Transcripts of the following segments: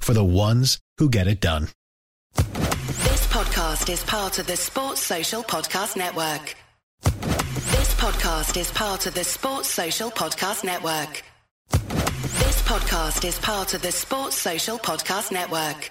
for the ones who get it done. This podcast is part of the Sports Social Podcast Network. This podcast is part of the Sports Social Podcast Network. This podcast is part of the Sports Social Podcast Network.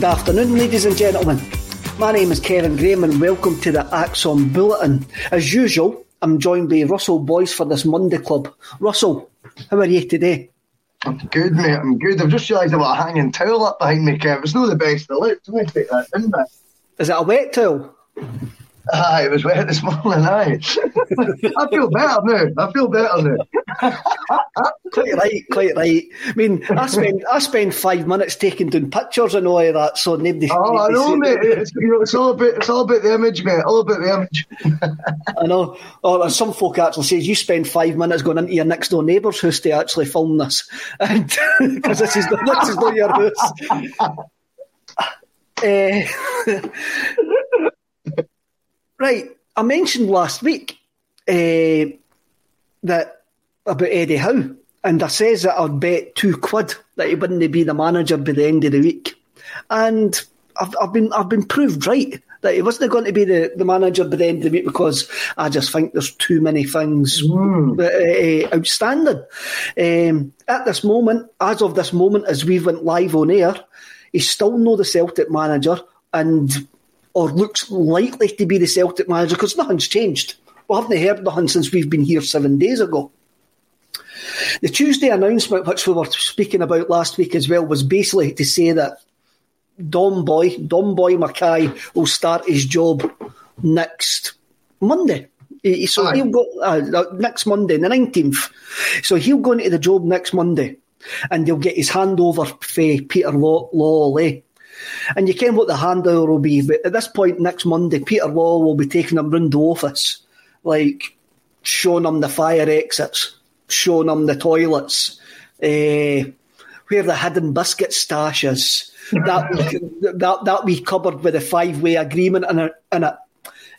Good afternoon, ladies and gentlemen. My name is Kevin Graham, and welcome to the ACSOM Bulletin. As usual, I'm joined by Russell Boyce for this Monday Club. Russell, how are you today? I'm good, mate. I'm good. I've just realised I've got a hanging towel up behind me, Kev. It's not the best to look. I'm going to take that in, mate. Is it a wet towel? Aye, it was wet this morning, aye. I feel better now. I feel better now. Quite right, quite right. I mean, I spend I spend five minutes taking down pictures and all of that, so nobody. Oh, I know, mate. It's, you know, it's all about it's all about the image, mate. All about the image. I know. Or as some folk actually says, you spend five minutes going into your next door neighbour's house to actually film this, and because this is this is not your house. Eh, right, I mentioned last week eh, that about Eddie Howe, and I says that I'd bet two quid that he wouldn't be the manager by the end of the week, and I've, I've been I've been proved right that he wasn't going to be the, the manager by the end of the week because I just think there's too many things uh, outstanding. Um, at this moment, as of this moment, as we went live on air, he's still not the Celtic manager and or looks likely to be the Celtic manager because nothing's changed. We haven't heard nothing since we've been here seven days ago. The Tuesday announcement, which we were speaking about last week as well, was basically to say that Dom Boy, Dom Boy McKay, will start his job next Monday. So Aye. he'll go uh, uh, next Monday, the nineteenth. So he'll go into the job next Monday. and he'll get his hand over for Peter Lawwell. And you can what the handover will be, but at this point next Monday, Peter Lawwell will be taking him round the office, like showing him the fire exits, showing him the toilets, uh, where the hidden biscuit stash is, that that that we covered with a five way agreement in it, in it.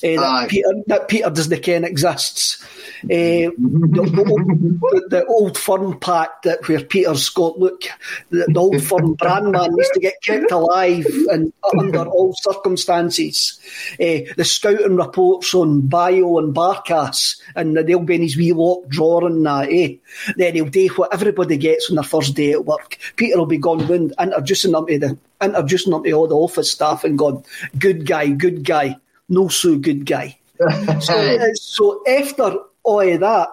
Uh, that, Peter, that Peter doesn't ken exists. Uh, the, the, the, old firm pack that where Peter's got look, the, the old firm brand man needs to get kept alive and under all circumstances. Uh, the scouting reports on Bayo and Barkas, and they'll be in his wee lock drawer and that. Eh? Then he'll do what everybody gets on their first day at work. Peter will be gone round introducing them to the introducing them to all the office staff and gone, good guy, good guy no so good guy. so, so after of that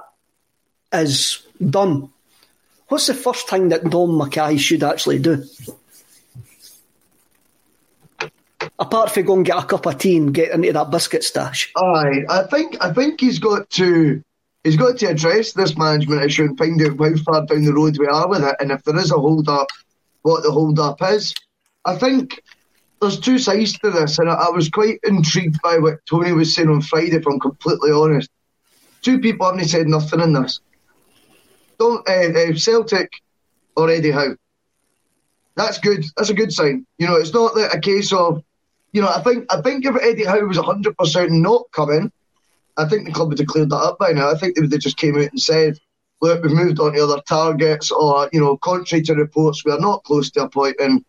is done, what's the first thing that Dom McKay should actually do? Apart from go and get a cup of tea and get into that biscuit stash. Aye, I think I think he's got to he's got to address this management issue and find out how far down the road we are with it, and if there is a hold up, what the hold up is. I think there's two sides to this, and I, I, was quite intrigued by what Tony was saying on Friday. If I'm completely honest, two people haven't said nothing in this. Don't uh, uh, Celtic or Eddie Howe. That's good. That's a good sign. You know, it's not a case of, you know, I think I think if Eddie Howe was 100 percent not coming, I think the club would have cleared that up by now. I think they would have just came out and said, "Look, we've moved on to other targets," or you know, contrary to reports, we are not close to appointing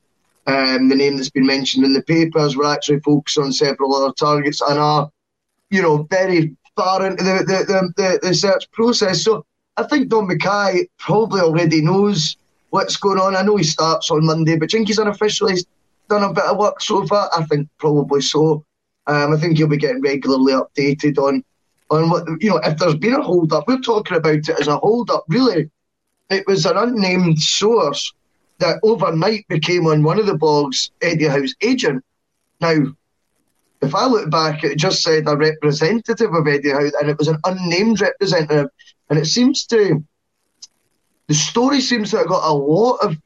um, the name that's been mentioned in the papers. We're actually focused on several other targets and are, you know, very far into the, the, the, the search process. So I think Dom McKay probably already knows what's going on. I know he starts on Monday, but think he's unofficially done a bit of work so far. I think probably so. Um, I think he'll be getting regularly updated on on what you know. If there's been a hold up, we're talking about it as a hold up. Really, it was an unnamed source that overnight became on one of the blogs Eddie Howe's agent. Now, if I look back, it just said a representative of Eddie Howe, and it was an unnamed representative. And it seems to, the story seems to have got a lot of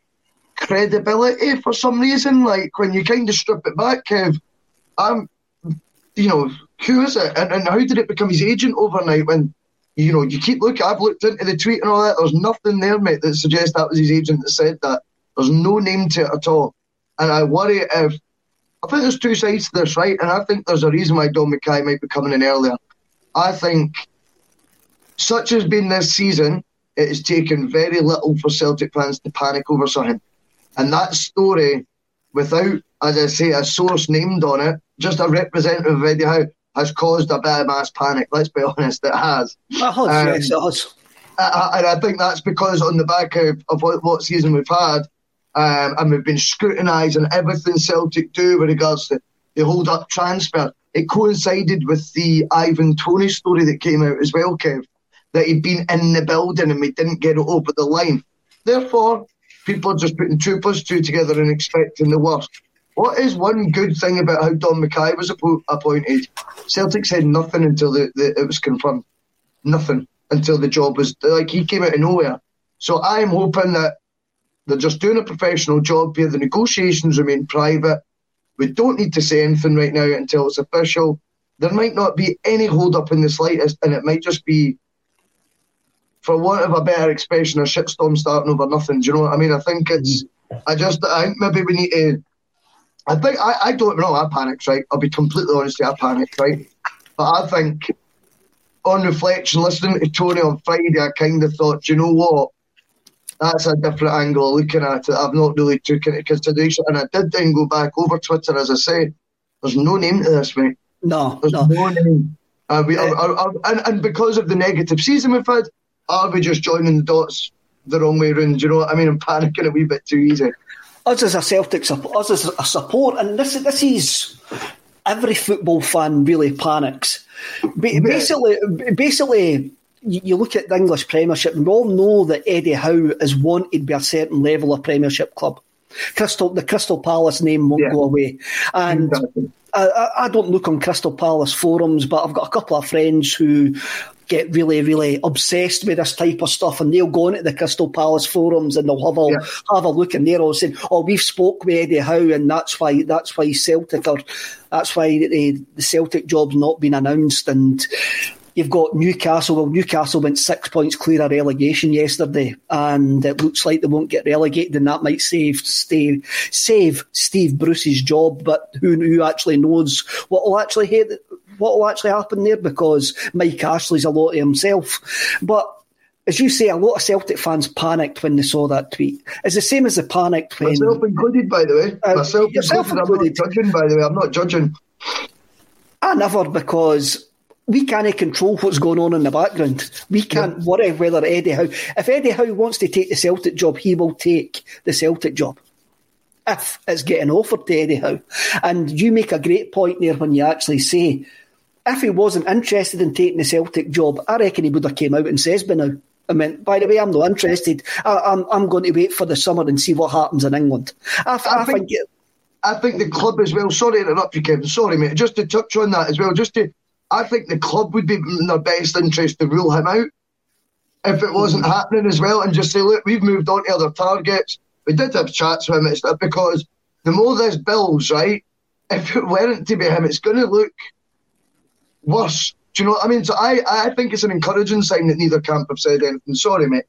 credibility for some reason. Like when you kind of strip it back, Kev, I'm, you know, who is it? And, and how did it become his agent overnight when, you know, you keep looking, I've looked into the tweet and all that, there's nothing there, mate, that suggests that was his agent that said that. There's no name to it at all. And I worry if I think there's two sides to this, right? And I think there's a reason why Dom McKay might be coming in earlier. I think such has been this season, it has taken very little for Celtic fans to panic over something. And that story, without, as I say, a source named on it, just a representative of Eddie Howe, has caused a bit of mass panic. Let's be honest, it has. It has, um, yes, it has. and I think that's because on the back of, of what, what season we've had, um, and we've been scrutinising everything Celtic do with regards to the hold up transfer. It coincided with the Ivan Toney story that came out as well, Kev, that he'd been in the building and we didn't get it over the line. Therefore, people are just putting two plus two together and expecting the worst. What is one good thing about how Dom McKay was appointed? Celtic said nothing until the, the, it was confirmed. Nothing until the job was like he came out of nowhere. So I'm hoping that they're just doing a professional job here. The negotiations remain private. We don't need to say anything right now until it's official. There might not be any hold up in the slightest, and it might just be, for want of a better expression, a shitstorm starting over nothing. Do you know what I mean? I think it's, mm-hmm. I just, I think maybe we need to, I think, I, I don't know, I panicked, right? I'll be completely honest, I panicked, right? But I think, on reflection, listening to Tony on Friday, I kind of thought, you know what? That's a different angle of looking at it. I've not really taken into consideration. And I did then go back over Twitter, as I say. There's no name to this, mate. No, There's no. no name. Uh, we, are, are, are, and, and because of the negative season we've had, are we just joining the dots the wrong way around? Do you know what I mean? I'm panicking a wee bit too easy. Us as a Celtic support, us as a support, and this this is every football fan really panics. Basically, basically, you look at the English Premiership, and we all know that Eddie Howe is wanted by a certain level of Premiership club. Crystal, the Crystal Palace name won't Yeah. go away, and. Exactly. I, I- I don't look on Crystal Palace forums, but I've got a couple of friends who get really, really obsessed with this type of stuff, and they'll go into the Crystal Palace forums and they'll have a Yeah. have a look, and they're all saying, "Oh, we've spoke with Eddie Howe, and that's why that's why Celtic are that's why the, the Celtic job's not been announced." And you've got Newcastle. Well, Newcastle went six points clear of relegation yesterday, and it looks like they won't get relegated, and that might save Steve, save Steve Bruce's job. But who, who actually knows what will actually what will actually happen there? Because Mike Ashley's a lot of himself, but. As you say, a lot of Celtic fans panicked when they saw that tweet. It's the same as the panicked when Myself included, by the way. Uh, Myself included. I'm not judging, by the way. I'm not judging. I never because we can't control what's going on in the background. We can't worry whether Eddie Howe. If Eddie Howe wants to take the Celtic job, he will take the Celtic job. If it's getting offered to Eddie Howe. And you make a great point there when you actually say, if he wasn't interested in taking the Celtic job, I reckon he would have came out and says by now. I mean, by the way, I'm not interested. I, I'm I'm going to wait for the summer and see what happens in England. I, I, I think- think it, I think the club as well. Sorry to interrupt you, Kevin. Sorry, mate. Just to touch on that as well. Just to, I think the club would be in their best interest to rule him out if it wasn't hmm. happening as well, and just say, look, we've moved on to other targets. We did have chats with him. It's because the more this builds, right? If it weren't to be him, it's going to look worse. Do you know what I mean? So I, I think it's an encouraging sign that neither camp have said anything. Sorry, mate.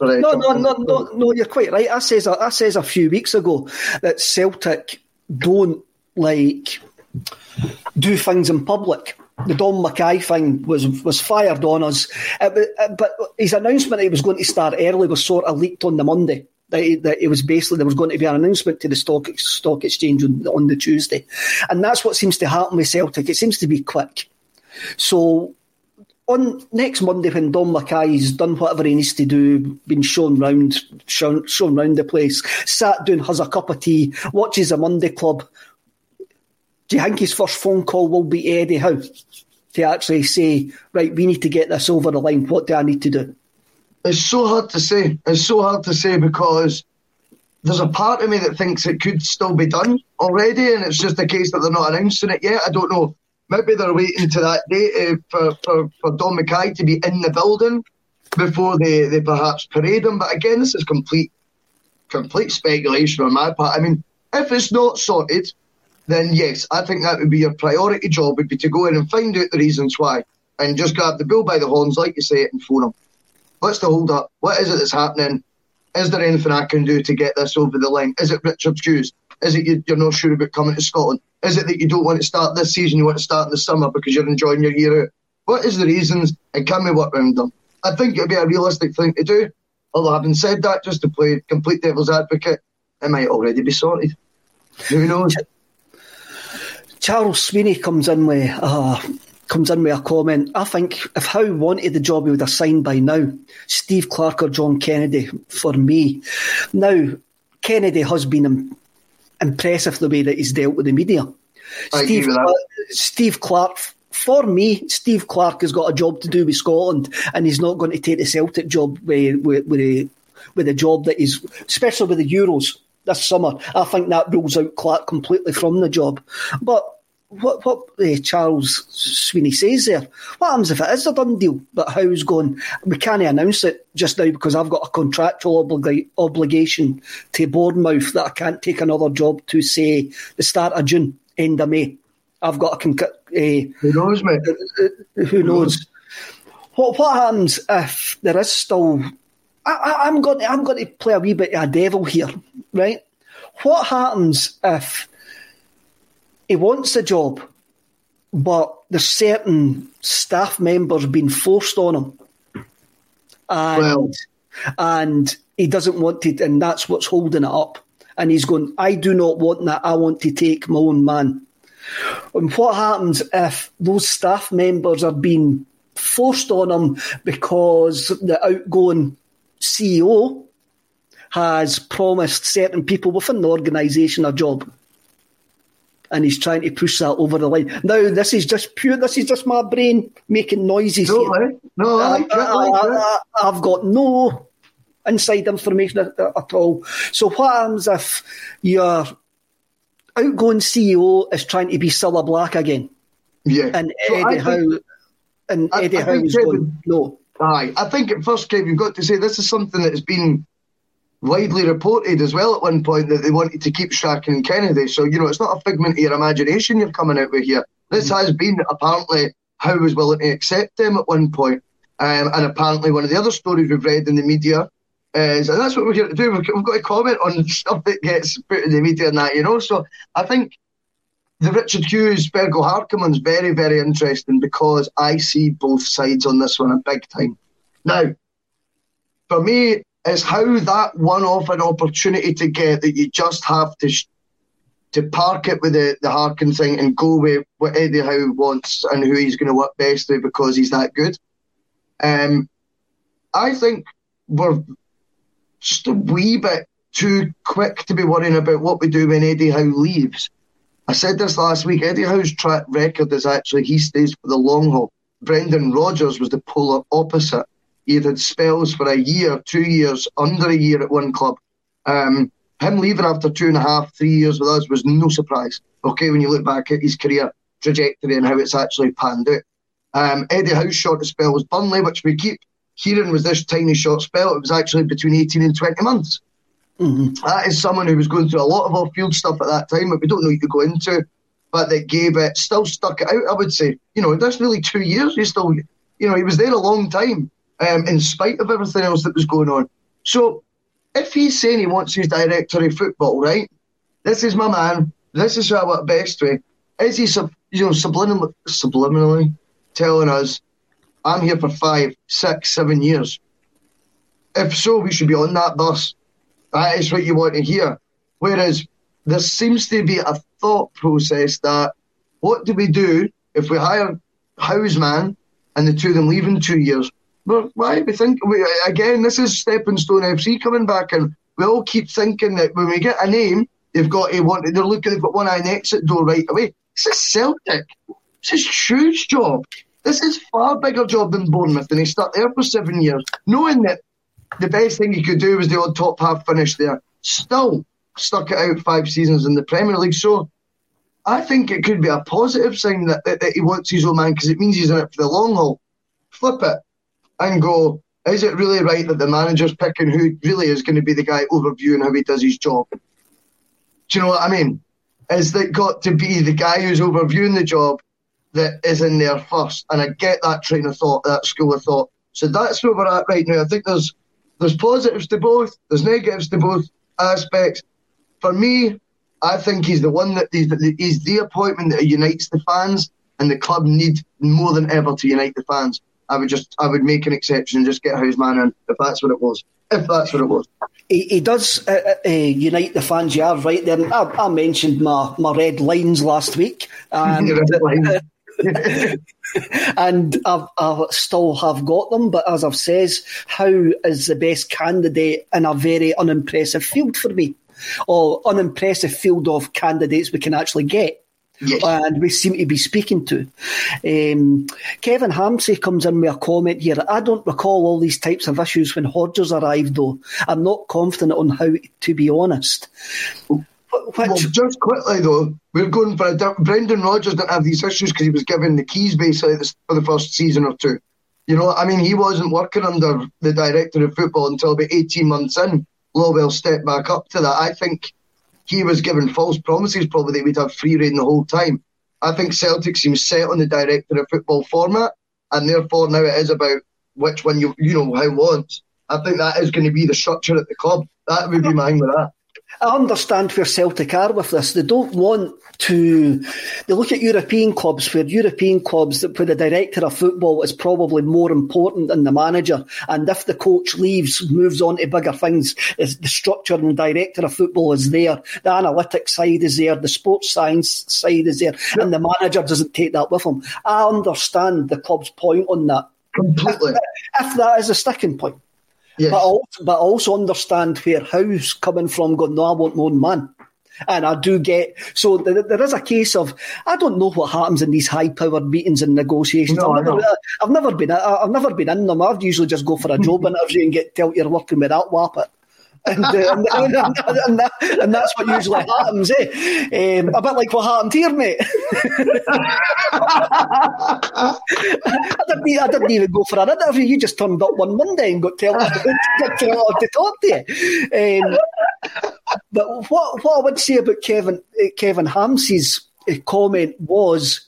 No, no, no, no, no. You're quite right. I says I says a few weeks ago that Celtic don't like do things in public. The Dom McKay thing was was fired on us, Uh, but, uh, but his announcement that he was going to start early was sort of leaked on the Monday. That, he- that it was basically there was going to be an announcement to the stock stock exchange on, on the Tuesday, and that's what seems to happen with Celtic. It seems to be quick. So on next Monday when Dom McKay's done whatever he needs to do, been shown round, shown, shown round the place, sat down, has a cup of tea, watches a Monday club. Do you think his first phone call will be Eddie Howe to actually say, right, we need to get this over the line. What do I need to do? It's so hard to say. It's so hard to say because there's a part of me that thinks it could still be done already, and it's just a case that they're not announcing it yet. I don't know. Maybe they're waiting to that date uh, for, for, for Dom McKay to be in the building before they, they perhaps parade him. But again, this is complete complete speculation on my part. I mean, if it's not sorted, then yes, I think that would be your priority job would be to go in and find out the reasons why and just grab the bull by the horns, like you say, and phone him. What's the hold up? What is it that's happening? Is there anything I can do to get this over the line? Is it Richard Hughes? Is it you, you're not sure about coming to Scotland? Is it that you don't want to start this season, you want to start in the summer because you're enjoying your year out? What is the reasons and can we work around them? I think it'd be a realistic thing to do. Although having said that, just to play complete devil's advocate, it might already be sorted. Who knows? Charles Sweeney comes in with uh, comes in with a comment. I think if Howe wanted the job, he would have signed by now. Steve Clarke or John Kennedy for me. Now, Kennedy has been im- impressive the way that he's dealt with the media. I Steve. Clarke, Steve Clarke, for me, Steve Clarke has got a job to do with Scotland, and he's not going to take the Celtic job with with, with, a, with a job that is, especially with the Euros this summer. I think that rules out Clarke completely from the job. But what what uh, Charles Sweeney says there, what happens if it is a done deal? But Howe's going, we can't announce it just now because I've got a contractual obliga- obligation to Bournemouth that I can't take another job to say the start of June, end of May. I've got a con- uh, Who knows, mate? who knows? What what happens if there is still? I, I, I'm going. To, I'm going to play a wee bit of a devil here, right? What happens if he wants a job, but there's certain staff members being forced on him, and Well- and he doesn't want it, and that's what's holding it up. And he's going, I do not want that. I want to take my own man. And what happens if those staff members are being forced on him because the outgoing CEO has promised certain people within the organisation a job? And he's trying to push that over the line. Now, this is just pure, this is just my brain making noises No, here. No, I like it. I I, like it. have got no inside information at, at all. So what happens if your outgoing CEO is trying to be Cilla Black again? Yeah. And So Eddie Howe and I- Eddie I Howe is going, no. Aye, I think at first, Kev, you've got to say this is something that has been widely reported as well at one point that they wanted to keep Strachan and Kennedy. So, you know, it's not a figment of your imagination you're coming out with here. This has been apparently Howe was willing to accept them at one point. Um, and apparently, one of the other stories we've read in the media is, and that's what we're here to do, we've, we've got to comment on stuff that gets put in the media and that, you know. So I think the Richard Hughes Bergo Harkoman's very, very interesting because I see both sides on this one a big time. Now, for me, it's how that one off an opportunity to get that you just have to sh- to park it with the, the Harkin thing and go with what Eddie Howe wants and who he's going to work best with because he's that good. Um, I think we're just a wee bit too quick to be worrying about what we do when Eddie Howe leaves. I said this last week. Eddie Howe's track record is actually he stays for the long haul. Brendan Rodgers was the polar opposite. He had had spells for a year, two years, under a year at one club. Um, him leaving after two and a half, three years with us was no surprise. Okay, when you look back at his career trajectory and how it's actually panned out. Um, Eddie Howe's shortest spell was Burnley, which we keep hearing was this tiny short spell. It was actually between 18 and 20 months. That is someone who was going through a lot of off-field stuff at that time, but we don't know you could go into. But that gave it, still stuck it out. I would say, you know, that's nearly two years. He still, you know, he was there a long time, um, in spite of everything else that was going on. So, if he's saying he wants his director of football, right? This is my man. This is who I work best with. Is he, sub, you know, subliminally, subliminally telling us, I'm here for five, six, seven years? If so, we should be on that bus. That is what you want to hear. Whereas there seems to be a thought process that what do we do if we hire Houseman and the two of them leave in two years? Well, why we think we, again? This is Stepping Stone FC coming back, and we all keep thinking that when we get a name, they've got to want. They're looking. They've got one eye on exit door right away. This is Celtic. This is huge job. This is far bigger job than Bournemouth, and he stuck there for seven years, knowing that the best thing he could do was the odd top half finish there. Still stuck it out five seasons in the Premier League. So I think it could be a positive sign that, that, that he wants his own man because it means he's in it for the long haul. Flip it and go, is it really right that the manager's picking who really is going to be the guy overviewing how he does his job? Do you know what I mean? Is that got to be the guy who's overviewing the job that is in there first? And I get that train of thought, that school of thought. So that's where we're at right now. I think there's there's positives to both, there's negatives to both aspects. For me, I think he's the one that he's the, he's the appointment that unites the fans, and the club need more than ever to unite the fans. I would just I would make an exception and just get Houseman in if that's what it was. If that's what it was. He, he does uh, uh, unite the fans. You are right there. I, I mentioned my, my red lines last week, and. and I've, I still have got them. But as I've says, Howe is the best candidate in a very unimpressive field for me, or unimpressive field of candidates we can actually get. Yes. And we seem to be speaking to. Um, Kevin Hamsey comes in with a comment here. I don't recall all these types of issues when Rodgers arrived, though. I'm not confident on Howe, to be honest. Which, Well, just quickly though, we're going for a Brendan Rodgers didn't have these issues because he was given the keys basically for the first season or two. You know, I mean, he wasn't working under the director of football until about 18 months in. Lowell stepped back up to that. I think he was given false promises probably that we'd have free reign the whole time. I think Celtic seems set on the director of football format, and therefore now it is about which one you you know Howe wants. I think that is going to be the structure at the club. That would be mine with that. I understand where Celtic are with this. They don't want to. They look at European clubs where European clubs where the director of football is probably more important than the manager. And if the coach leaves, moves on to bigger things, is the structure and the director of football is there. The analytics side is there. The sports science side is there, and the manager doesn't take that with him. I understand the club's point on that. Completely. If that is a sticking point. Yes. But I also, but I also understand where Howe's coming from, going, no, I want my own man. And I do get so there, there is a case of I don't know what happens in these high powered meetings and negotiations. No, I've, never, I've never been I've never been in them. I've usually just go for a job interview and get told you're working with that wappet. And, uh, and, and, and, that, and, that's what usually happens, eh? Um, a bit like what happened here, mate. I, didn't, I didn't even go for an interview. You just turned up one Monday and got told to talk to you. Um, but what what I would say about Kevin Kevin Hamsey's comment was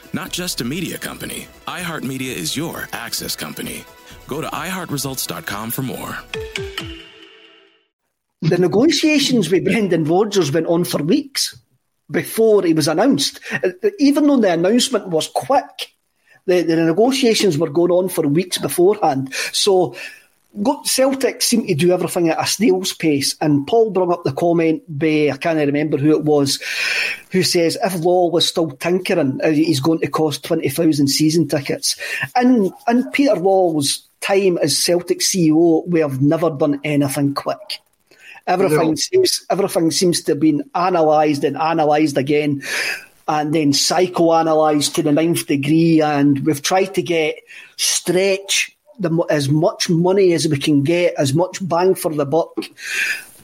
Not just a media company, iHeartMedia is your access company. Go to iHeartResults.com for more. The negotiations with Brendan Rodgers went on for weeks before he was announced. Even though the announcement was quick, the, the negotiations were going on for weeks beforehand. So Celtic seem to do everything at a snail's pace, and Paul brought up the comment by I can't remember who it was, who says if Lawwell was still tinkering, uh, he's going to cost twenty thousand season tickets. And in Peter Lawwell's time as Celtic CEO, we have never done anything quick. Everything no. seems everything seems to have been analysed and analysed again and then psychoanalyzed to the ninth degree. And we've tried to get stretch the, as much money as we can get, as much bang for the buck,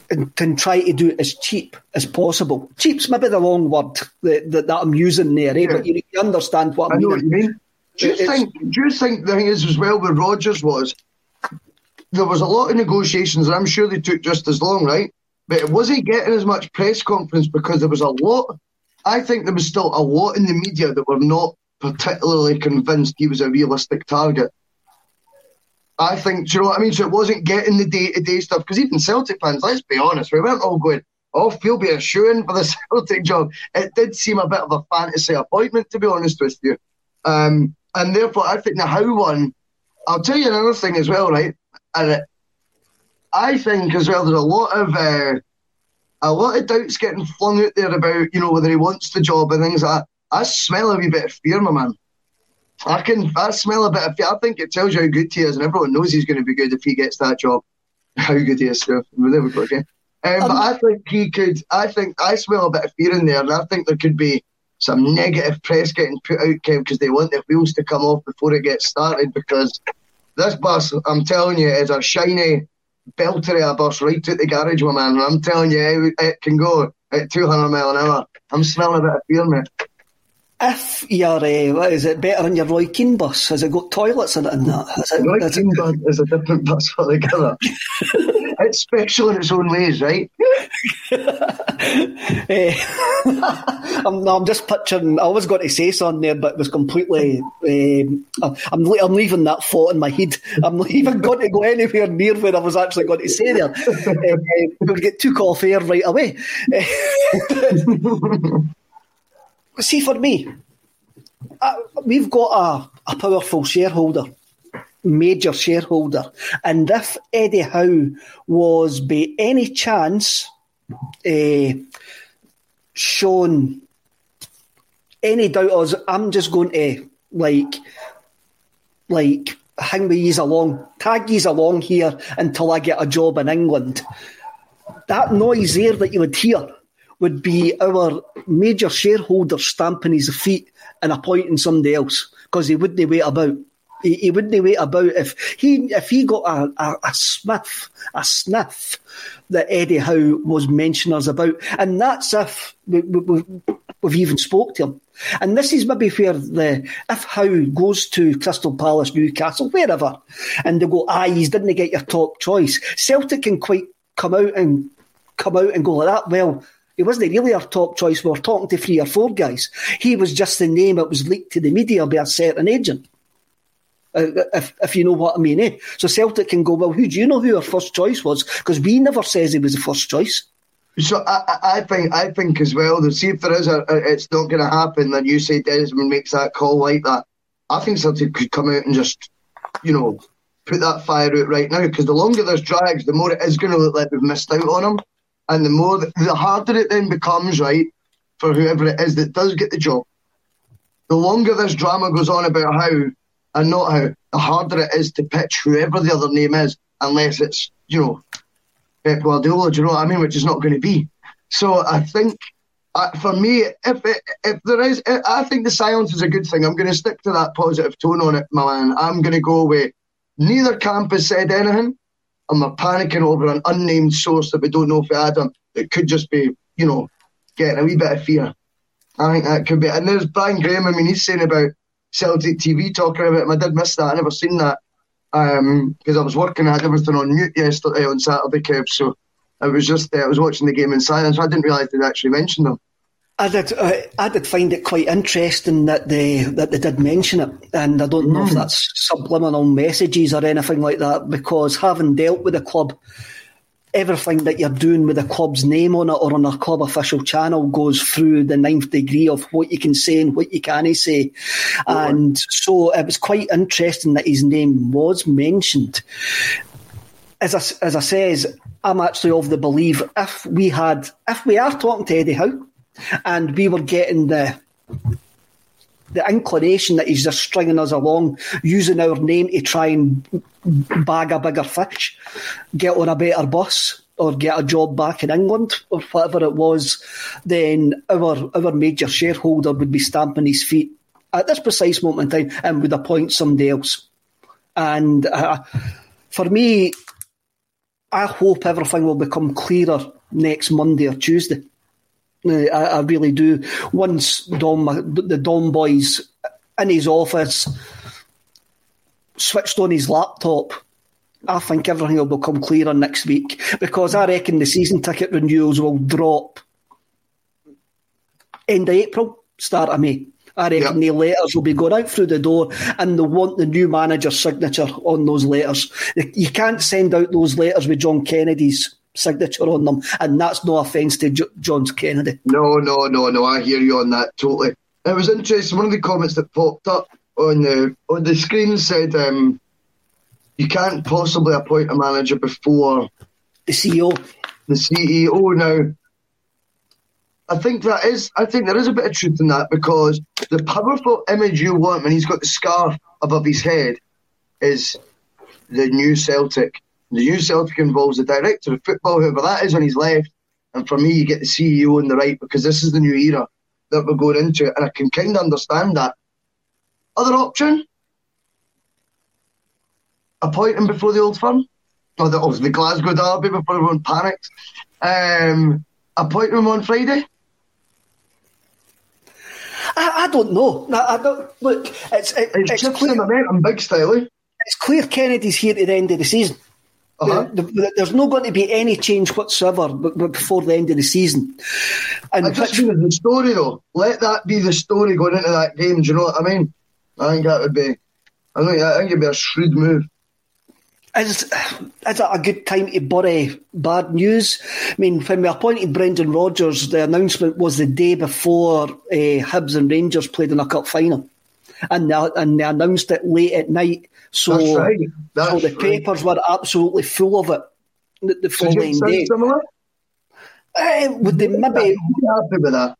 and, and try to do it as cheap as possible. Cheap's maybe the wrong word that, that, that I'm using there, eh? yeah. but you, you, understand what I, I know mean. What you mean. Do you it's, think? Do you think the thing is as well with Rodgers was there was a lot of negotiations, and I'm sure they took just as long, right? But it wasn't getting as much press conference because there was a lot. I think there was still a lot in the media that were not particularly convinced he was a realistic target. I think, do you know what I mean? So it wasn't getting the day to day stuff because even Celtic fans, let's be honest, we weren't all going, oh, feel be a shoe in for the Celtic job. It did seem a bit of a fantasy appointment, to be honest with you. Um, and therefore, I think the Howe one, I'll tell you another thing as well, right? And it, I think as well, there's a lot of uh, a lot of doubts getting flung out there about, you know, whether he wants the job and things like that. I smell a wee bit of fear, my man. I can I smell a bit of fear. I think it tells you how good he is, and everyone knows he's going to be good if he gets that job. How good he is, so there we go again. Um, um, but I think he could. I think I smell a bit of fear in there, and I think there could be some negative press getting put out, Kev, because they want the wheels to come off before it gets started. Because this bus, I'm telling you, is a shiny belter of a bus right to the garage, my man. And I'm telling you, it, it can go at 200 mile an hour. I'm smelling a bit of fear, mate if you're, uh, what is it, better than your Roy Keane bus? Has it got toilets in it and that? Is it, Roy Keane bus is a different bus altogether. it's special in its own ways, right? uh, I'm, no, I'm just picturing, I was going to say something there, but it was completely, uh, I'm, I'm leaving that thought in my head. I'm not even going to go anywhere near where I was actually going to say there. uh, we'll get took off air right away see, for me, uh, we've got a, a powerful shareholder, major shareholder, and if Eddie Howe was by any chance uh, shown any doubt, I'm just going to like like hang me along, tag yous along here until I get a job in England. That noise there that you would hear would be our major shareholder stamping his feet and appointing somebody else because he wouldn't wait about. He, he wouldn't wait about if he if he got a, a, a sniff a sniff that Eddie Howe was mentioning us about, and that's if we, we, we've even spoke to him. And this is maybe where the if Howe goes to Crystal Palace, Newcastle, wherever, and they go, ah, you didn't get your top choice. Celtic can quite come out and come out and go like that. Well, he wasn't really our top choice. We were talking to three or four guys. He was just the name that was leaked to the media by a certain agent. If, if you know what I mean, eh? So Celtic can go, well, who do you know who our first choice was? Because we never says he was the first choice. So I, I think I think as well. To see if there is a, a it's not going to happen. Then you say Desmond makes that call like that. I think Celtic could come out and just, you know, put that fire out right now. Because the longer this drags, the more it is going to look like we've missed out on him and the more the harder it then becomes, right, for whoever it is that does get the job. The longer this drama goes on about Howe and not Howe, the harder it is to pitch whoever the other name is, unless it's you know Pep Guardiola. Do you know what I mean? Which is not going to be. So I think. Uh, for me, if it, if there is, I think the silence is a good thing. I'm going to stick to that positive tone on it, my man. I'm going to go away. neither camp has said anything and we're panicking over an unnamed source that we don't know if we had them. It could just be, you know, getting a wee bit of fear. I think that could be. And there's Brian Graham. I mean, he's saying about Celtic TV talking about it. I did miss that. I never seen that because um, I was working. I had everything on mute yesterday on Saturday, Kev. So I was just uh, I was watching the game in silence. I didn't realise they'd actually mentioned them. I did. Uh, I did find it quite interesting that they that they did mention it, and I don't know mm. if that's subliminal messages or anything like that. Because having dealt with the club, everything that you're doing with the club's name on it or on a club official channel goes through the ninth degree of what you can say and what you can't say. And so it was quite interesting that his name was mentioned. As I, as I says, I'm actually of the belief if we had if we are talking to Eddie Howe and we were getting the the inclination that he's just stringing us along, using our name to try and bag a bigger fish, get on a better bus, or get a job back in England, or whatever it was, then our our major shareholder would be stamping his feet at this precise moment in time and would appoint somebody else. And uh, for me, I hope everything will become clearer next Monday or Tuesday. Uh, I, I really do. Once Dom, the Dom boys in his office switched on his laptop, I think everything will become clearer next week because I reckon the season ticket renewals will drop end of April, start of May. I reckon yep. the letters will be going out through the door and they'll want the new manager's signature on those letters. You can't send out those letters with John Kennedy's signature on them, and that's no offence to J- John Kennedy. No, no, no, no. I hear you on that totally. It was interesting. One of the comments that popped up on the on the screen said, um, "You can't possibly appoint a manager before the CEO." The CEO now. I think that is. I think there is a bit of truth in that because the powerful image you want when he's got the scarf above his head is the new Celtic. The new Celtic involves the director of football, whoever that is on his left, and for me, you get the CEO on the right because this is the new era that we're going into, and I can kind of understand that. Other option? Appoint him before the old firm, or the, the Glasgow Derby before everyone panics. Um, appoint him on Friday. I, I don't know. I, I don't look. It's it, it's, it's clear. momentum, big style. It's clear Kennedy's here at the end of the season. Uh-huh. there's not going to be any change whatsoever before the end of the season. And I just think the story though. Let that be the story going into that game. Do you know what I mean? I think that would be. I think I think it'd be a shrewd move. Is, is it a good time to bury bad news? I mean, when we appointed Brendan Rodgers, the announcement was the day before uh, Hibs and Rangers played in a cup final. And they, and they announced it late at night so, That's right. So the right. papers were absolutely full of it the, the following day. Similar? Uh, would they maybe happy with that?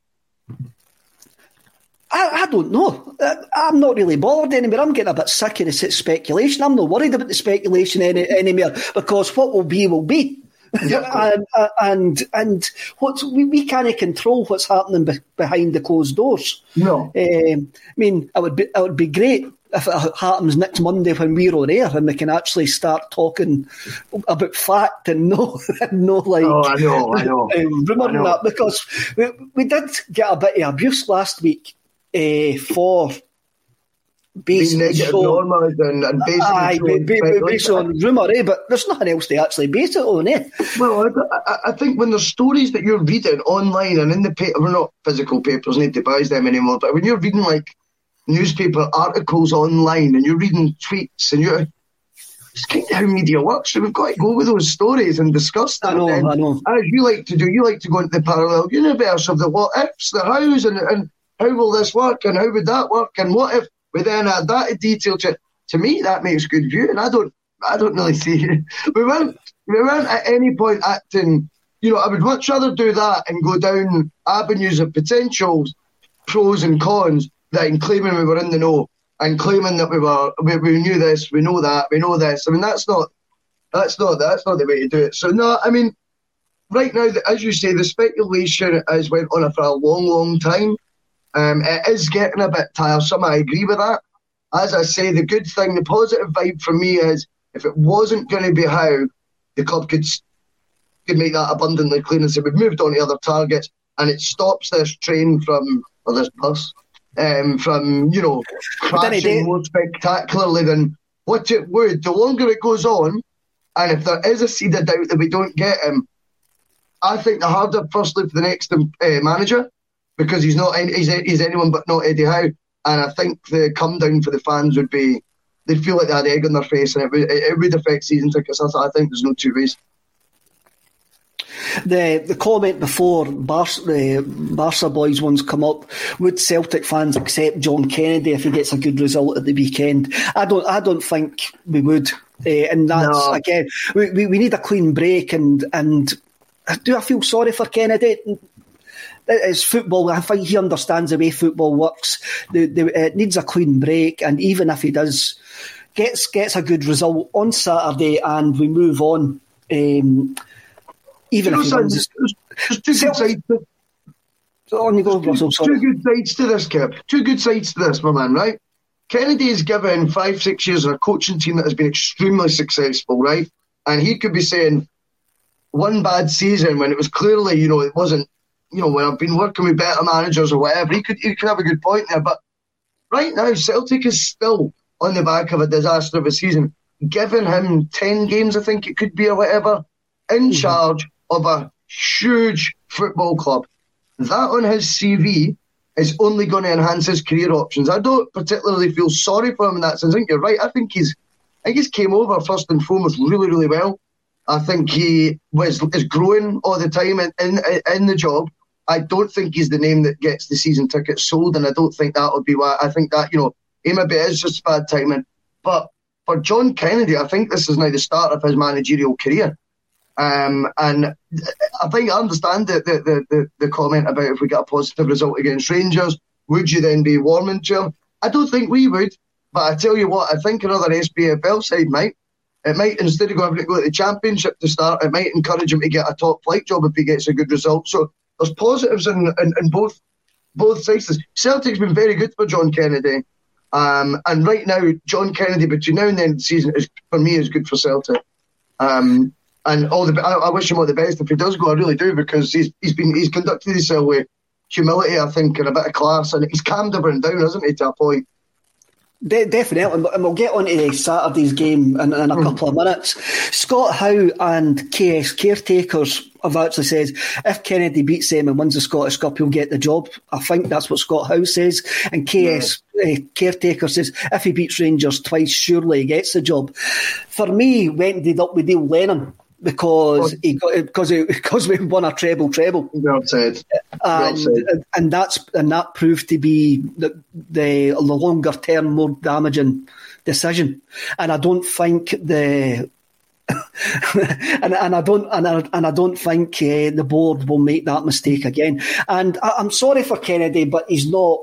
I, I don't know. I'm not really bothered anymore. I'm getting a bit sick of the speculation. I'm not worried about the speculation any, anymore because what will be will be. and, uh, and and what we, we can't control what's happening be, behind the closed doors. No, um, I mean, it would be it would be great if it happens next Monday when we're on air and we can actually start talking about fact and no, no like oh, I know, I know, um, rumour and that because we, we did get a bit of abuse last week uh, for based on and, and based, aye, on, based on rumour, eh? But there's nothing else to actually base it on, eh? Well, I, I, think when there's stories that you're reading online and in the paper, we're not physical papers, need to buy them anymore. But when you're reading like newspaper articles online and you're reading tweets and you're it's kind of how media works. So we've got to go with those stories and discuss them. I know, I know. As you like to do, you like to go into the parallel universe of the what ifs, the hows, and, and how will this work, and how would that work, and what if we then add that detail to. To me, that makes good view, and I don't, I don't really see. It. We weren't, we weren't at any point acting. You know, I would much rather do that and go down avenues of potentials, pros and cons, than claiming we were in the know and claiming that we were we, we knew this, we know that, we know this. I mean, that's not that's not that's not the way to do it. So no, I mean, right now, as you say, the speculation has went on for a long, long time. Um, it is getting a bit tiresome. I agree with that. As I say, the good thing, the positive vibe for me is if it wasn't going to be Howe the club could could make that abundantly clear and say we've moved on to other targets, and it stops this train from or this bus um, from you know crashing more spectacularly than what it would. The longer it goes on, and if there is a seed of doubt that we don't get him, I think the harder, firstly, for the next uh, manager because he's not he's, he's anyone but not Eddie Howe. And I think the come down for the fans would be they'd feel like they had egg on their face, and it would, it would affect season tickets. I think there's no two ways. The the comment before Barca, the Barca boys ones come up. Would Celtic fans accept John Kennedy if he gets a good result at the weekend? I don't. I don't think we would. Uh, and that's no. again, we, we, we need a clean break. And and do I feel sorry for Kennedy? it's football. I think he understands the way football works. The, the, it needs a clean break, and even if he does gets gets a good result on Saturday, and we move on. Um, even if know, there's, there's two good sides. To, so on you go, Russell. Two good sides to this, Kip. Two good sides to this, my man. Right? Kennedy is given five, six years of a coaching team that has been extremely successful, right? And he could be saying one bad season when it was clearly, you know, it wasn't you know, when I've been working with better managers or whatever, he could he could have a good point there. But right now, Celtic is still on the back of a disaster of a season. Giving him ten games, I think it could be or whatever, in mm-hmm. charge of a huge football club. That on his CV is only going to enhance his career options. I don't particularly feel sorry for him in that sense. I think you're right. I think he's I he's came over first and foremost really, really well. I think he was is growing all the time in, in, in the job. I don't think he's the name that gets the season tickets sold, and I don't think that would be why. I think that you know, he maybe is just bad timing. But for John Kennedy, I think this is now the start of his managerial career. Um, and I think I understand the, the, the, the, comment about if we get a positive result against Rangers, would you then be warming to him? I don't think we would. But I tell you what, I think another SPFL side might. It might, instead of having to go to the championship to start, it might encourage him to get a top flight job if he gets a good result. So there's positives in, in, in both both sides. Celtic's been very good for John Kennedy. Um, and right now, John Kennedy between now and the end of the season is for me is good for Celtic. Um, and all the I, I, wish him all the best if he does go. I really do because he's he's been he's conducted himself with humility, I think, and a bit of class, and he's calmed everyone down, hasn't he, to a point. De- definitely, and we'll get on to the Saturday's game in, in a mm. couple of minutes. Scott Howe and KS caretakers have actually said if Kennedy beats them and wins the Scottish Cup, he'll get the job. I think that's what Scott Howe says, and KS yeah. uh, caretaker says if he beats Rangers twice, surely he gets the job. For me, went ended up with Neil Lennon because he got because he, because we won a treble treble. Well said. Well and, said. and that's and that proved to be the the, the longer term, more damaging decision. And I don't think the and, and I don't and I, and I don't think uh, the board will make that mistake again. And I, am sorry for Kennedy, but he's not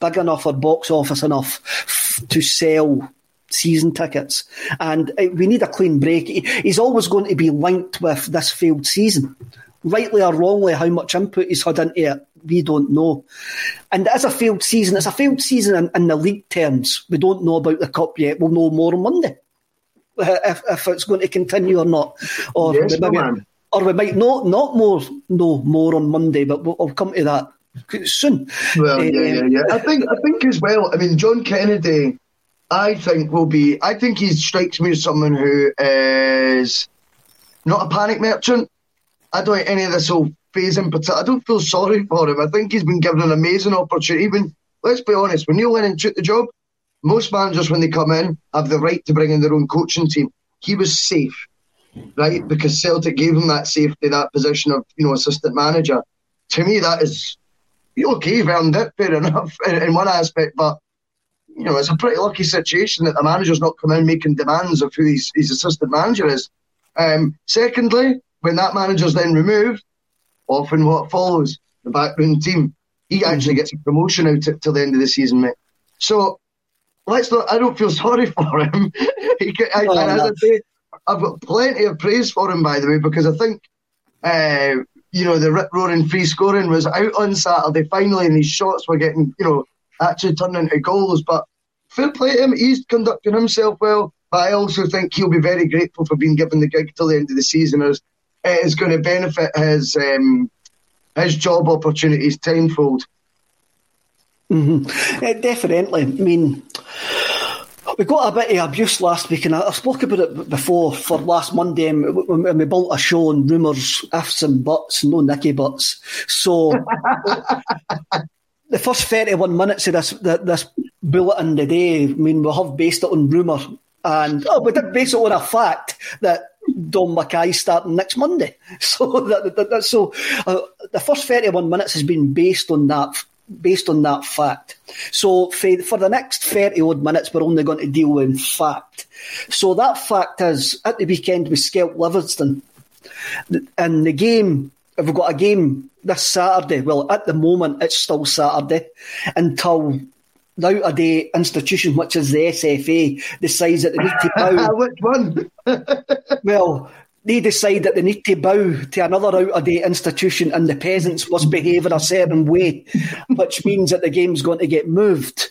big enough or box office enough to sell season tickets. And uh, we need a clean break. He, he's always going to be linked with this failed season. Rightly or wrongly, how much input he's had into it, we don't know. And as a failed season. It's a failed season in, in the league terms. We don't know about the cup yet. We'll know more on Monday if, if it's going to continue or not. Or Yes, we maybe- man. or we might not not more know more on Monday, but we'll, I'll come to that soon. Well, Uh, yeah, yeah, yeah. I think, I think as well. I mean, John Kennedy, I think will be. I think he strikes me as someone who is not a panic merchant. I don't any of this will phase I don't feel sorry for him. I think he's been given an amazing opportunity. Even let's be honest, when Neil Lennon took the job, most managers when they come in have the right to bring in their own coaching team. He was safe, right? Because Celtic gave him that safety, that position of you know assistant manager. To me, that is okay, you've earned it, fair enough, in, in one aspect, but you know, it's a pretty lucky situation that the manager's not come in making demands of who his, his assistant manager is. Um, secondly, when that manager's then removed, often what follows, the backroom team, he actually gets a promotion out t- till the end of the season, mate. So let's not, I don't feel sorry for him. he, ca- I, Oh, no. I've got plenty of praise for him, by the way, because I think uh, you know, the rip roaring free scoring was out on Saturday finally, and his shots were getting, you know, actually turned into goals. But fair play to him, he's conducting himself well. But I also think he'll be very grateful for being given the gig till the end of the season, as it is going to benefit his um, his job opportunities tenfold. Mm-hmm. Uh, definitely. I mean, we got a bit of abuse last week, and I, spoke about it before for last Monday, and we, built a show on rumours, ifs and buts, no Nicky butts. So the first 31 minutes of this th- this bulletin today, I mean, we have based it on rumour, and oh, we did base it on a fact that Dom McKay's starting next Monday. So that, that, that so uh, the first 31 minutes has been based on that based on that fact. So for, for the next 30 odd minutes, we're only going to deal with fact. So that fact is at the weekend we scalped Livingston. And the game, if we've got a game this Saturday, well, at the moment it's still Saturday until the out of date institution, which is the SFA, decides that they need to bow. Which one? well, they decide that they need to bow to another out of date institution and the peasants must behave in a certain way, which means that the game's going to get moved.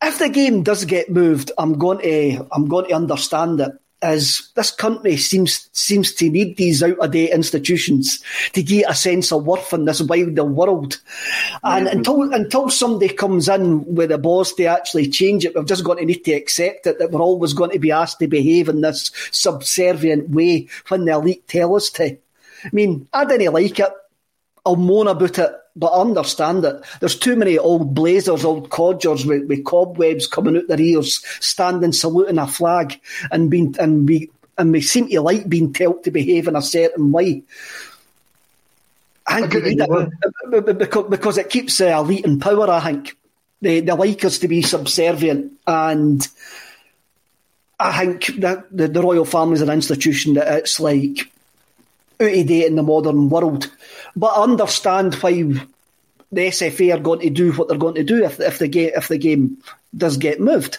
If the game does get moved, I'm going to I'm going to understand it as this country seems seems to need these out of date institutions to get a sense of worth in this wilder world. And mm-hmm. until until somebody comes in with a boss to actually change it, we've just got to need to accept it that we're always going to be asked to behave in this subservient way when the elite tell us to. I mean, I didn't like it. I'll moan about it, but I understand it. There's too many old blazers, old codgers with, with cobwebs coming out their ears, standing saluting a flag, and being and we and we seem to like being told to behave in a certain way. I think it uh, uh, uh, because, because it keeps the elite in power. I think they they like us to be subservient, and I think that the, the royal family is an institution that it's like out of date in the modern world. But I understand why the SFA are going to do what they're going to do if if the game if the game does get moved,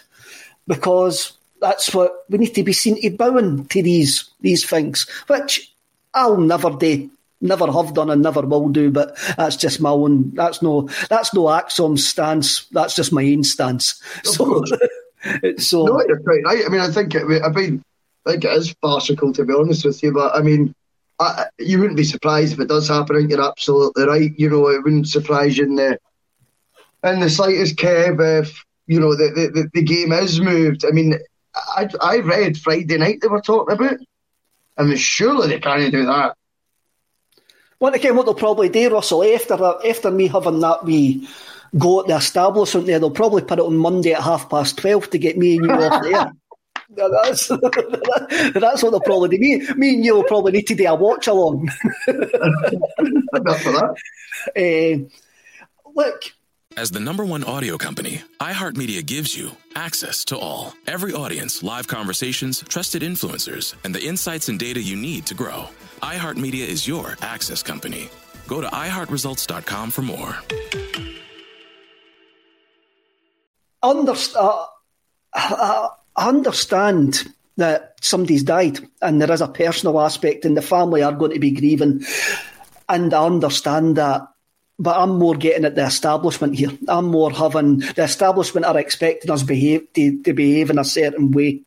because that's what we need to be seen to bowing to these these things, which I'll never do. Never have done and never will do, but that's just my own. That's no. That's no ACSOM's stance. That's just my own stance. So, so No, you're quite right. I mean, I think it, I mean, I think it is farcical to be honest with you, but I mean, I, you wouldn't be surprised if it does happen. You're absolutely right. You know, it wouldn't surprise you in the in the slightest, Kev, if you know the the, the, game is moved. I mean, I I read Friday night they were talking about. I mean, surely they can't do that. Well, again, what they'll probably do, Russell, after after me having that wee go at the establishment there, they'll probably put it on Monday at half past twelve to get me and you off the air. That's, that's what they'll probably do. Me, me and you will probably need to do a watch along. Enough for that. Uh, look, As the number one audio company, iHeartMedia gives you access to all. Every audience, live conversations, trusted influencers, and the insights and data you need to grow. iHeartMedia is your access company. Go to iHeartResults.com for more. understand. I understand that somebody's died and there is a personal aspect and the family are going to be grieving and I understand that but I'm more getting at the establishment here. I'm more having the establishment are expecting us behave to, to behave in a certain way.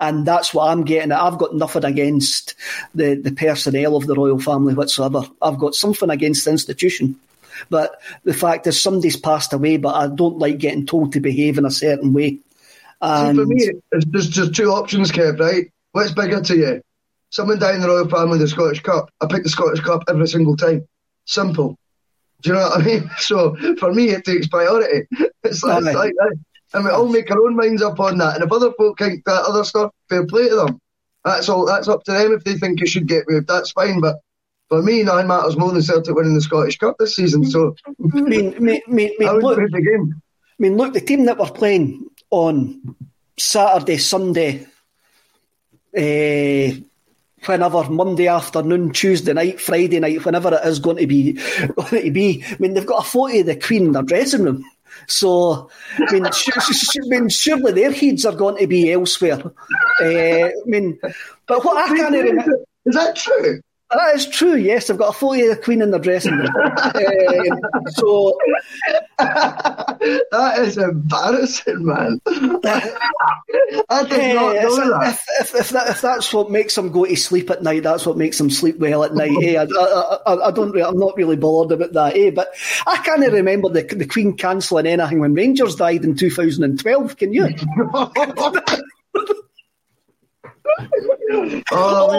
And that's what I'm getting at. I've got nothing against the, the personnel of the royal family whatsoever. I've got something against the institution. But the fact is, somebody's passed away, but I don't like getting told to behave in a certain way. And See, for me, there's just two options, Kev, right? What's bigger to you? Someone in the royal family, the Scottish Cup. I pick the Scottish Cup every single time. Simple. Do you know what I mean? So for me, it takes priority. It's like, it's like that. And we all make our own minds up on that. And if other folk think that other stuff, fair play to them. That's all. That's up to them if they think it should get moved. That's fine. But for me, nine matters more than Celtic winning the Scottish Cup this season. So I mean, I mean, I mean look, the game. I mean, look, the team that we're playing on Saturday, Sunday, uh, whenever Monday afternoon, Tuesday night, Friday night, whenever it is going to be, going to be. I mean, they've got a photo of the Queen in their dressing room. So, I mean, I mean, surely their heads are going to be elsewhere. Uh, I mean, but what I can't remember. Is that true? Ah, that is true, yes. I've got a photo of the Queen in the dressing room. um, so. that is embarrassing, man. I did not eh, know that. If, if, if, that. if, that's what makes them go to sleep at night, that's what makes them sleep well at night. Eh? hey, I, I, I, don't, I'm not really bothered about that. Hey, but I can't remember the, the Queen cancelling anything when Rangers died in 2012. Can you? oh,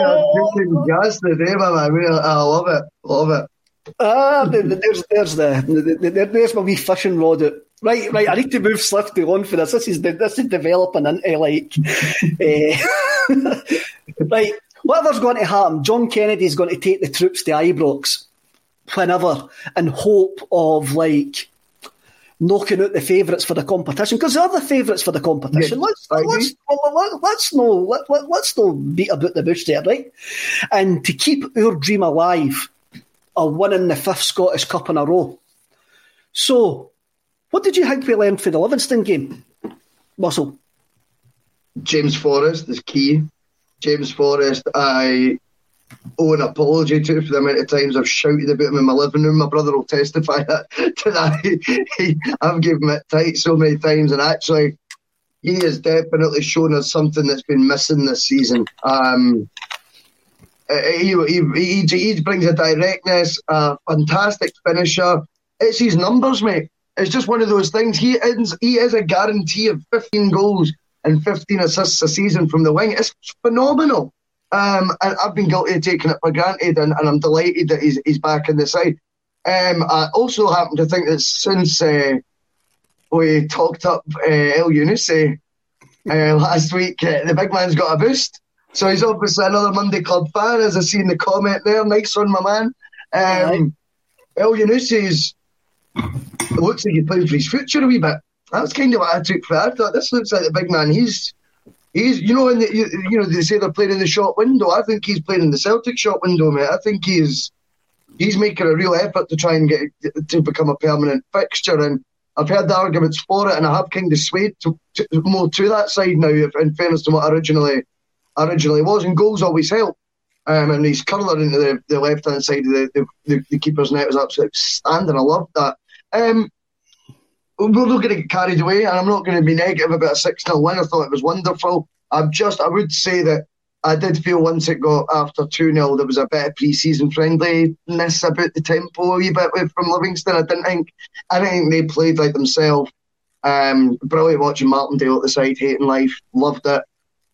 we are gas today, man. We are, I love it, love it. Ah, there's there's the, there's my wee fishing rod. Out. Right, right. I need to move swiftly on for this. This is this is developing into like, uh, right. Whatever's going to happen, John Kennedy's going to take the troops to Ibrox whenever in hope of like knocking out the favourites for the competition because they're the favourites for the competition. Yes, let's let's, let, let's no let, let, let's no beat about the bush there, right? And to keep our dream alive of winning the fifth Scottish Cup in a row. So, what did you think we learned for the Livingston game, Russell? James Forrest is key. James Forrest, I owe an apology to for the amount of times I've shouted about him in my living room. My brother will testify that, to that. I've given it tight so many times, and actually, he has definitely shown us something that's been missing this season. Um, uh, he, he, he, he brings a directness, a fantastic finisher. It's his numbers, mate. It's just one of those things. He is, he is a guarantee of 15 goals and 15 assists a season from the wing. It's phenomenal. Um, and I've been guilty of taking it for granted, and, and I'm delighted that he's, he's back in the side. Um, I also happen to think that since uh, we talked up uh, Elyounoussi uh, last week, uh, the big man's got a boost. So he's obviously another Monday Club fan, as I see in the comment there. Nice one, my man. Um, Elyounoussi looks like he's playing for his future a wee bit. That's kind of what I took for. I thought this looks like the big man. He's he's you know in the, you, you know they say they're playing in the shop window. I think he's playing in the Celtic shop window, mate. I think he's he's making a real effort to try and get to become a permanent fixture. And I've heard the arguments for it, and I have kind of swayed to, to, more to that side now. In fairness to what originally originally was, and goals always help. Um, and he's curler into the, the left hand side of the, the, the, the keeper's net was absolutely outstanding. I loved that. Um, we're not going to get carried away, and I'm not going to be negative about a 6 0 win. I thought it was wonderful. I'm just, I would say that I did feel once it got after 2 0, there was a bit of pre season friendliness about the tempo a wee bit from Livingston. I didn't think, I didn't think they played like themselves. Um, brilliant watching Martindale at the side, hating life, loved it.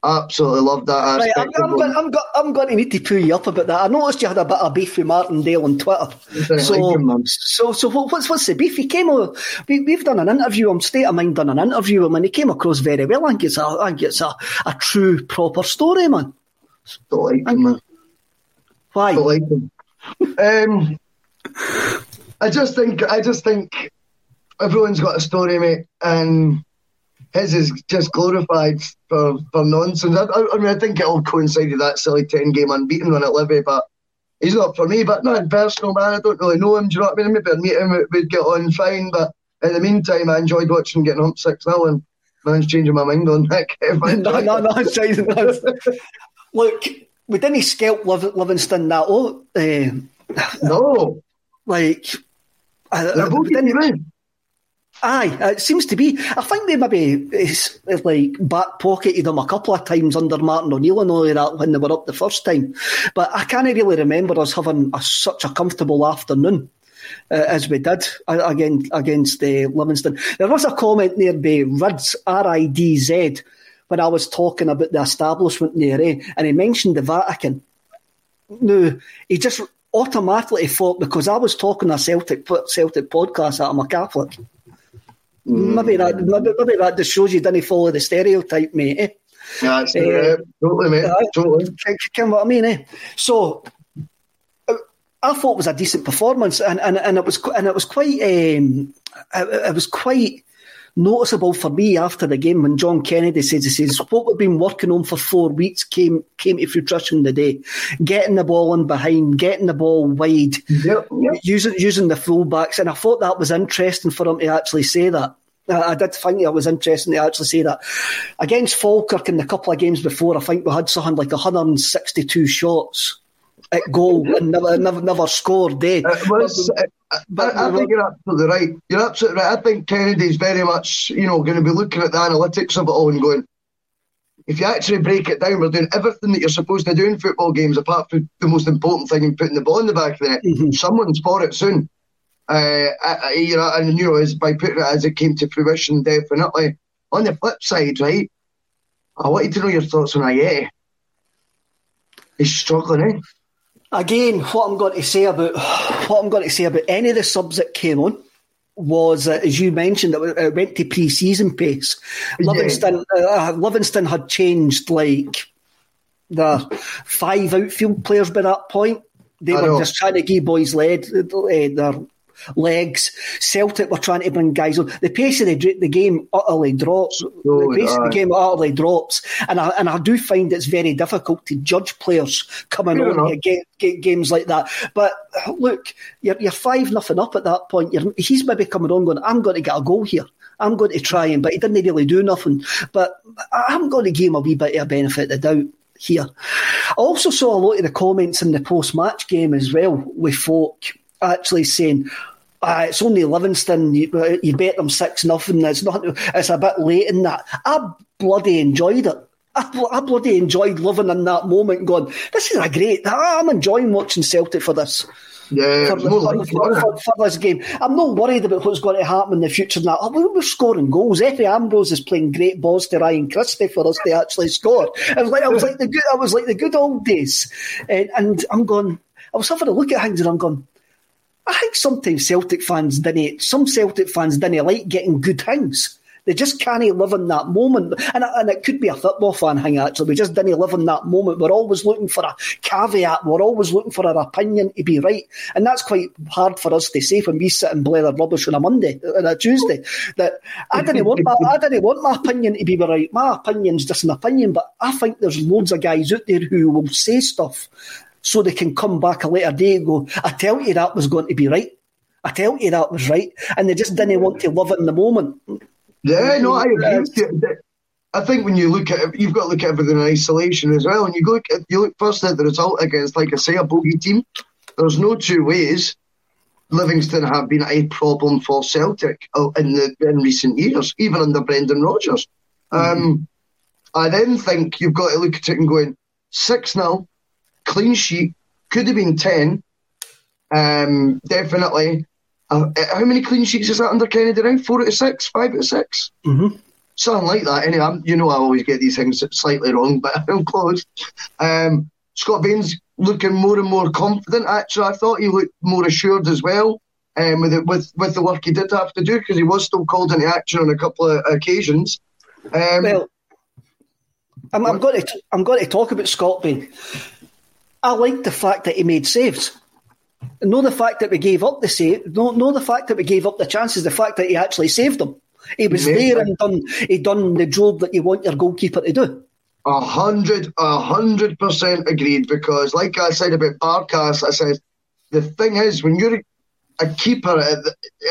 Absolutely love that right, I'm, I'm, going, I'm, I'm, going to need to pull you up about that. I noticed you had a bit of beef with Martindale on Twitter. So, like so, so what's what's the beef? He came. We, have done an interview. I'm state of mind done an interview with him, and he came across very well. I think it's a, I think it's a, a true proper story, man. Don't like him, man. Why? Don't like him. um, I just think. I just think everyone's got a story, mate, and his is just glorified for, for nonsense. I, I, mean, I think it all coincided that silly 10 game unbeaten run at Livy, but he's not for me. But not in personal, man. I don't really know him. Do you know what I mean? Maybe I'd meet him, we'd get on fine, but in the meantime, I enjoyed watching getting humped 6 0 and man's changing my mind on that. no, no, no, it's fine. No. Look, we didn't scalp Livingston that low. Uh, no. Like, They're both didn't, Aye, it seems to be. I think they maybe it's, like back pocketed them a couple of times under Martin O'Neill and all of that when they were up the first time. But I can't really remember us having a, such a comfortable afternoon. Uh, as we did against against uh, Livingston. There was a comment there by Rids R I D Z when I was talking about the establishment there, eh? and he mentioned the Vatican. No, he just automatically thought because I was talking a Celtic Celtic podcast I'm a Catholic. Mm. Maybe that maybe, that just shows you didn't follow the stereotype, mate. Eh? Yeah, that's uh, totally, mate. Uh, totally. Can, can what I mean, eh? So I thought it was a decent performance, and, and, and it was and it was quite um, it, it was quite noticeable for me after the game when John Kennedy says he says what we've been working on for four weeks came came to fruition today. Getting the ball in behind, getting the ball wide, yep, yep. using using the fullbacks, and I thought that was interesting for him to actually say that. I did think it was interesting to actually say that. Against Falkirk in the couple of games before, I think we had something like 162 shots at goal and never never never scored. Eh? It was, but, I, I think you're absolutely right. You're absolutely right. I think Kennedy's very much, you know, going to be looking at the analytics of it all and going, if you actually break it down, we're doing everything that you're supposed to do in football games, apart from the most important thing in putting the ball in the back of the net. Mm-hmm. Someone's for it soon. Uh, I, you know, and you know, as by putting it as it came to fruition, definitely. On the flip side, right, I wanted to know your thoughts on Ajeti. He's struggling, eh? Again, what I'm going to say about what I'm going to say about any of the subs that came on was, uh, as you mentioned, it went to pre-season pace. Yeah. Livingston, uh, Livingston had changed like the five outfield players by that point. They I were know. just trying to give boys lead, uh, their legs. Celtic were trying to bring guys on. The pace of the, the game utterly drops. Oh, the pace of the game utterly drops, and I and I do find it's very difficult to judge players coming on get, get games like that. But look, you're, you're five nothing up at that point. You're, he's maybe coming on going, I'm going to get a goal here. I'm going to try him, but he didn't really do nothing. But I'm going to give him a wee bit of a benefit of the doubt here. I also saw a lot of the comments in the post match game as well with folk actually saying, uh, it's only Livingston. You, you bet them six nothing. It's not. It's a bit late in that. I bloody enjoyed it. I, I bloody enjoyed living in that moment. Going, this is a great. I'm enjoying watching Celtic for this. Yeah, for, for, for, for, this game. I'm not worried about what's going to happen in the future. Now oh, we're scoring goals. Efe Ambrose is playing great balls to Ryan Christie for us to actually score. I was like, I was like the good, I was like the good old days, and, and I'm going. I was having a look at things and I'm going. I think sometimes Celtic fans didn't, some Celtic fans didn't like getting good things. They just can't live in that moment. And, and it could be a football fan thing, actually. We just didn't live in that moment. We're always looking for a caveat. We're always looking for our opinion to be right. And that's quite hard for us to say when we sit and blather rubbish on a Monday, on a Tuesday. That I didn't want my, I didn't want my opinion to be right. My opinion's just an opinion, but I think there's loads of guys out there who will say stuff so they can come back a later day and go, I tell you that was going to be right. I tell you that was right. And they just didn't want to live it in the moment. Yeah, no, I agree. I think when you look at it, you've got to look at everything in isolation as well. And you look at you look first at the result against, like I say, a bogey team. There's no two ways. Livingston have been a problem for Celtic uh, in the in recent years, even under Brendan Rodgers. Mm-hmm. Um, I then think you've got to look at it and going six 0 clean sheet, could have been 10. Um, definitely. Uh, uh, how many clean sheets is that under Kennedy now? Four out of six? Five out of 6 mm-hmm. Something like that. Anyway, I'm, you know, I always get these things slightly wrong, but I'm close. Um, Scott Bain's looking more and more confident. Actually, I thought he looked more assured as well um, with, it, with with the work he did have to do because he was still called into action on a couple of occasions. Um, well, I'm, I'm, going to I'm going to talk about Scott Bain. I like the fact that he made saves. Know the fact that we gave up the save. Know, know the fact that we gave up the chances. The fact that he actually saved them. He was there and done. He done the job that you want your goalkeeper to do. A hundred, a hundred percent agreed. Because, like I said about Barkas, I said the thing is when you're a keeper at,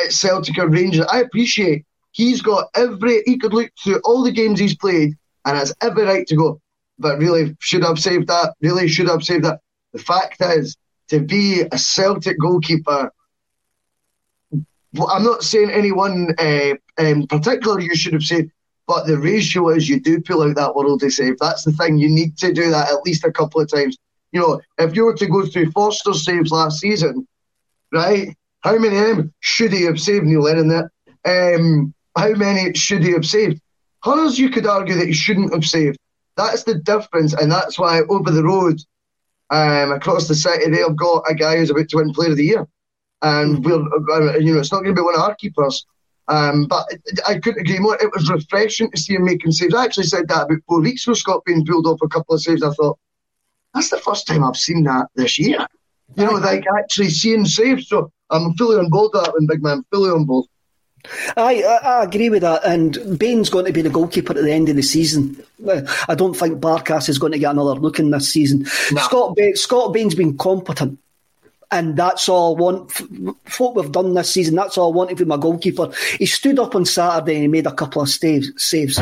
at Celtic or Rangers. I appreciate he's got every. He could look through all the games he's played and has every right to go. But really, should have saved that. Really, should have saved that. The fact is, to be a Celtic goalkeeper, I'm not saying anyone uh, in particular you should have said, but the ratio is you do pull out that worldly save. That's the thing. You need to do that at least a couple of times. You know, if you were to go through Foster's saves last season, right? How many of them should he have saved, Neil Lennon? That um, how many should he have saved? Others you could argue that he shouldn't have saved. That's the difference, and that's why over the road, um, across the city, they've got a guy who's about to win Player of the Year, and we're, uh, you know, it's not going to be one of our keepers. Um, but I couldn't agree more. It was refreshing to see him making saves. I actually said that about four weeks ago. Scott being pulled off a couple of saves. I thought that's the first time I've seen that this year. You know, like actually seeing saves. So I'm fully on board with that one, big man. Fully on board. I, I agree with that, and Bain's going to be the goalkeeper at the end of the season. Uh, I don't think Barkas is going to get another look in this season. Scott Bain, Scott Bain's been competent, and that's all I want. What we've done this season, that's all I wanted from my goalkeeper. He stood up on Saturday and he made a couple of saves. saves.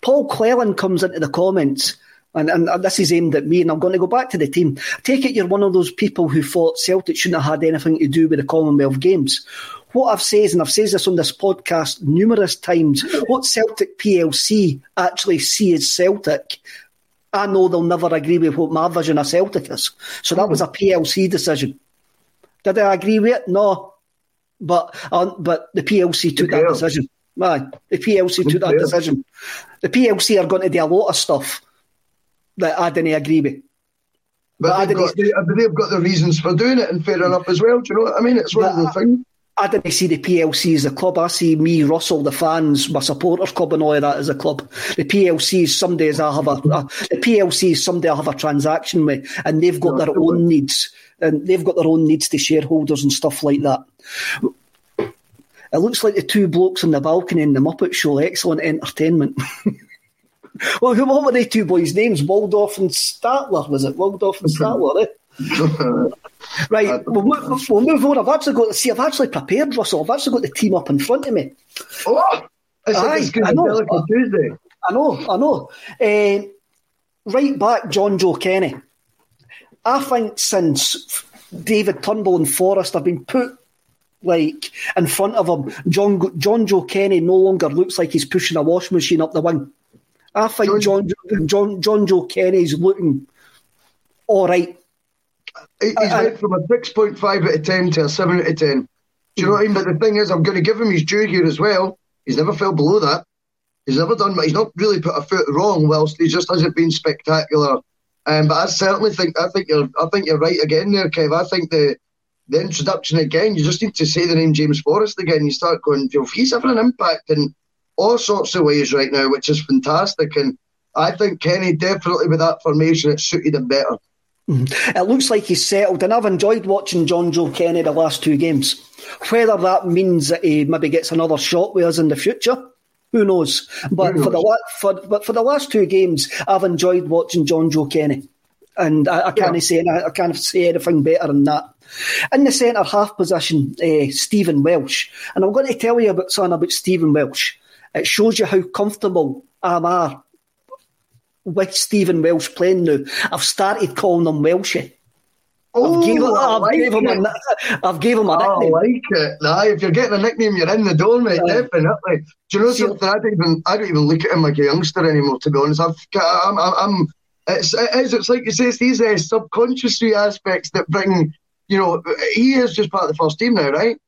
Paul Cleland comes into the comments and, and this is aimed at me, and I'm going to go back to the team. Take it you're one of those people who thought Celtic shouldn't have had anything to do with the Commonwealth Games. What I've said, and I've said this on this podcast numerous times, what Celtic PLC actually see as Celtic, I know they'll never agree with what my vision of Celtic is. So that was a PLC decision. Did I agree with it? No. But uh, but the PLC took that decision. Man, the PLC took that decision. The PLC are going to do a lot of stuff that I didn't agree with. But, but they've, got, they, they've got the reasons for doing it, and fair enough as well. Do you know what I mean? It's one of the things. I didn't see the PLC as a club. I see me, Russell, the fans, my supporters club, and all of that as a club. The PLC is some days I have a, a the PLC is someday I have a transaction with, and they've got their own needs, and they've got their own needs to shareholders and stuff like that. It looks like the two blokes on the balcony in the Muppet Show. Excellent entertainment. well, what were they two boys' names? Waldorf and Statler, was it? Waldorf and Statler, eh? right, we'll, we'll, move on. I've actually got to see, I've actually prepared, Russell. I've actually got the team up in front of me. Oh, it's Aye, like I know. Tuesday. I know, I know. Uh, right back, Jonjoe Kenny. I think since David Turnbull and Forrest have been put like in front of him, John Jonjoe Kenny no longer looks like he's pushing a wash machine up the wing. I think John John Jonjoe Kenny's looking all right. He's went from a six point five out of ten to a seven out of ten. Do you know what I mean? But the thing is, I'm going to give him his due here as well. He's never fell below that. He's never done. But he's not really put a foot wrong. Whilst he just hasn't been spectacular. Um, but I certainly think I think you're I think you're right again there, Kev. I think the the introduction again. You just need to say the name James Forrest again. You start going. You know, he's having an impact and all sorts of ways right now, which is fantastic. And I think Kenny definitely with that formation, it suited him better. Mm-hmm. It looks like he's settled, and I've enjoyed watching Jonjoe Kenny the last two games. Whether that means that he maybe gets another shot with us in the future, who knows? But who knows? for the for but for the last two games, I've enjoyed watching Jonjoe Kenny, and I, I can't yeah. say I can't say anything better than that. In the centre half position, uh, Stephen Welsh, and I'm going to tell you about something about Stephen Welsh. It shows you how comfortable I am with Stephen Welsh playing now. I've started calling him Welshy. Oh, I've gave, him, I've like gave him a, I've gave him a oh, nickname. I like it. Nah, if you're getting a nickname, you're in the door, mate. Uh, definitely. Do you know something? I don't even I don't even look at him like a youngster anymore. To be honest, I've, I'm, I'm, I'm it's, it's, it's like you say, it's these uh, subconscious aspects that bring, you know, he is just part of the first team now, right?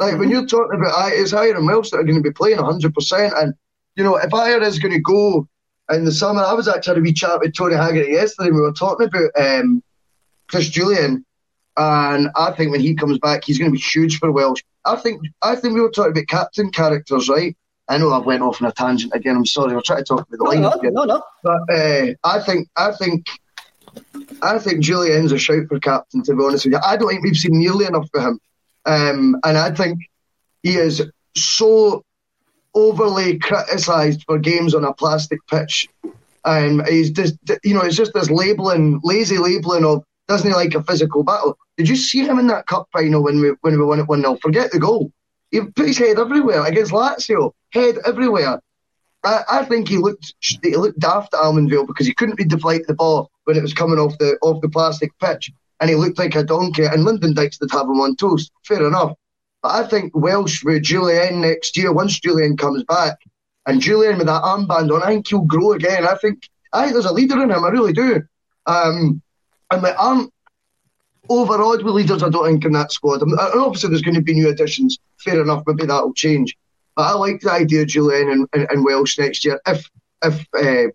Like mm-hmm. when you're talking about it's and Welsh that are going to be playing 100%. And, you know, if Ajer is going to go in the summer, I was actually a wee chat with Tony Haggerty yesterday. We were talking about um, Chris Jullien, And I think when he comes back, he's going to be huge for Welsh. I think I think we were talking about captain characters, right? I know I went off on a tangent again. I'm sorry. I'll try to talk about the line. No, no, no, no. But uh, I think I think I think Jullien's a shout for captain. To be honest with you, I don't think we've seen nearly enough for him. Um, and I think he is so overly criticised for games on a plastic pitch. And he's just, you know, it's just this labeling, lazy labeling of doesn't he like a physical battle? Did you see him in that cup final when we when we won it one 0 Forget the goal. He put his head everywhere against Lazio, head everywhere. I, I think he looked he looked daft at Almondvale because he couldn't flight of the ball when it was coming off the off the plastic pitch, and he looked like a donkey. And Lyndon Dykes did have him on toast, fair enough. But I think Welsh with Jullien next year, once Jullien comes back, and Jullien with that armband on, I think he'll grow again. I think I think there's a leader in him, I really do. Um, and they aren't overawed with leaders, I don't think, in that squad. And obviously, there's going to be new additions. Fair enough, maybe that'll change. But I like the idea of Jullien and, and, and Welsh next year if if uh,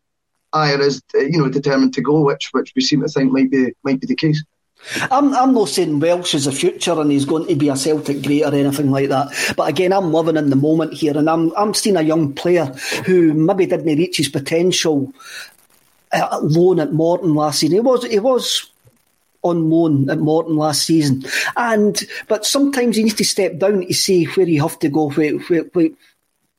Ajer is you know determined to go, which which we seem to think might be might be the case. I'm, I'm not saying Welsh is a future and he's going to be a Celtic great or anything like that. But again, I'm living in the moment here and I'm, I'm seeing a young player who maybe didn't reach his potential at loan at Morton last season. He was, he was on loan at Morton last season. And but sometimes you need to step down to see where you have to go, where, where, where,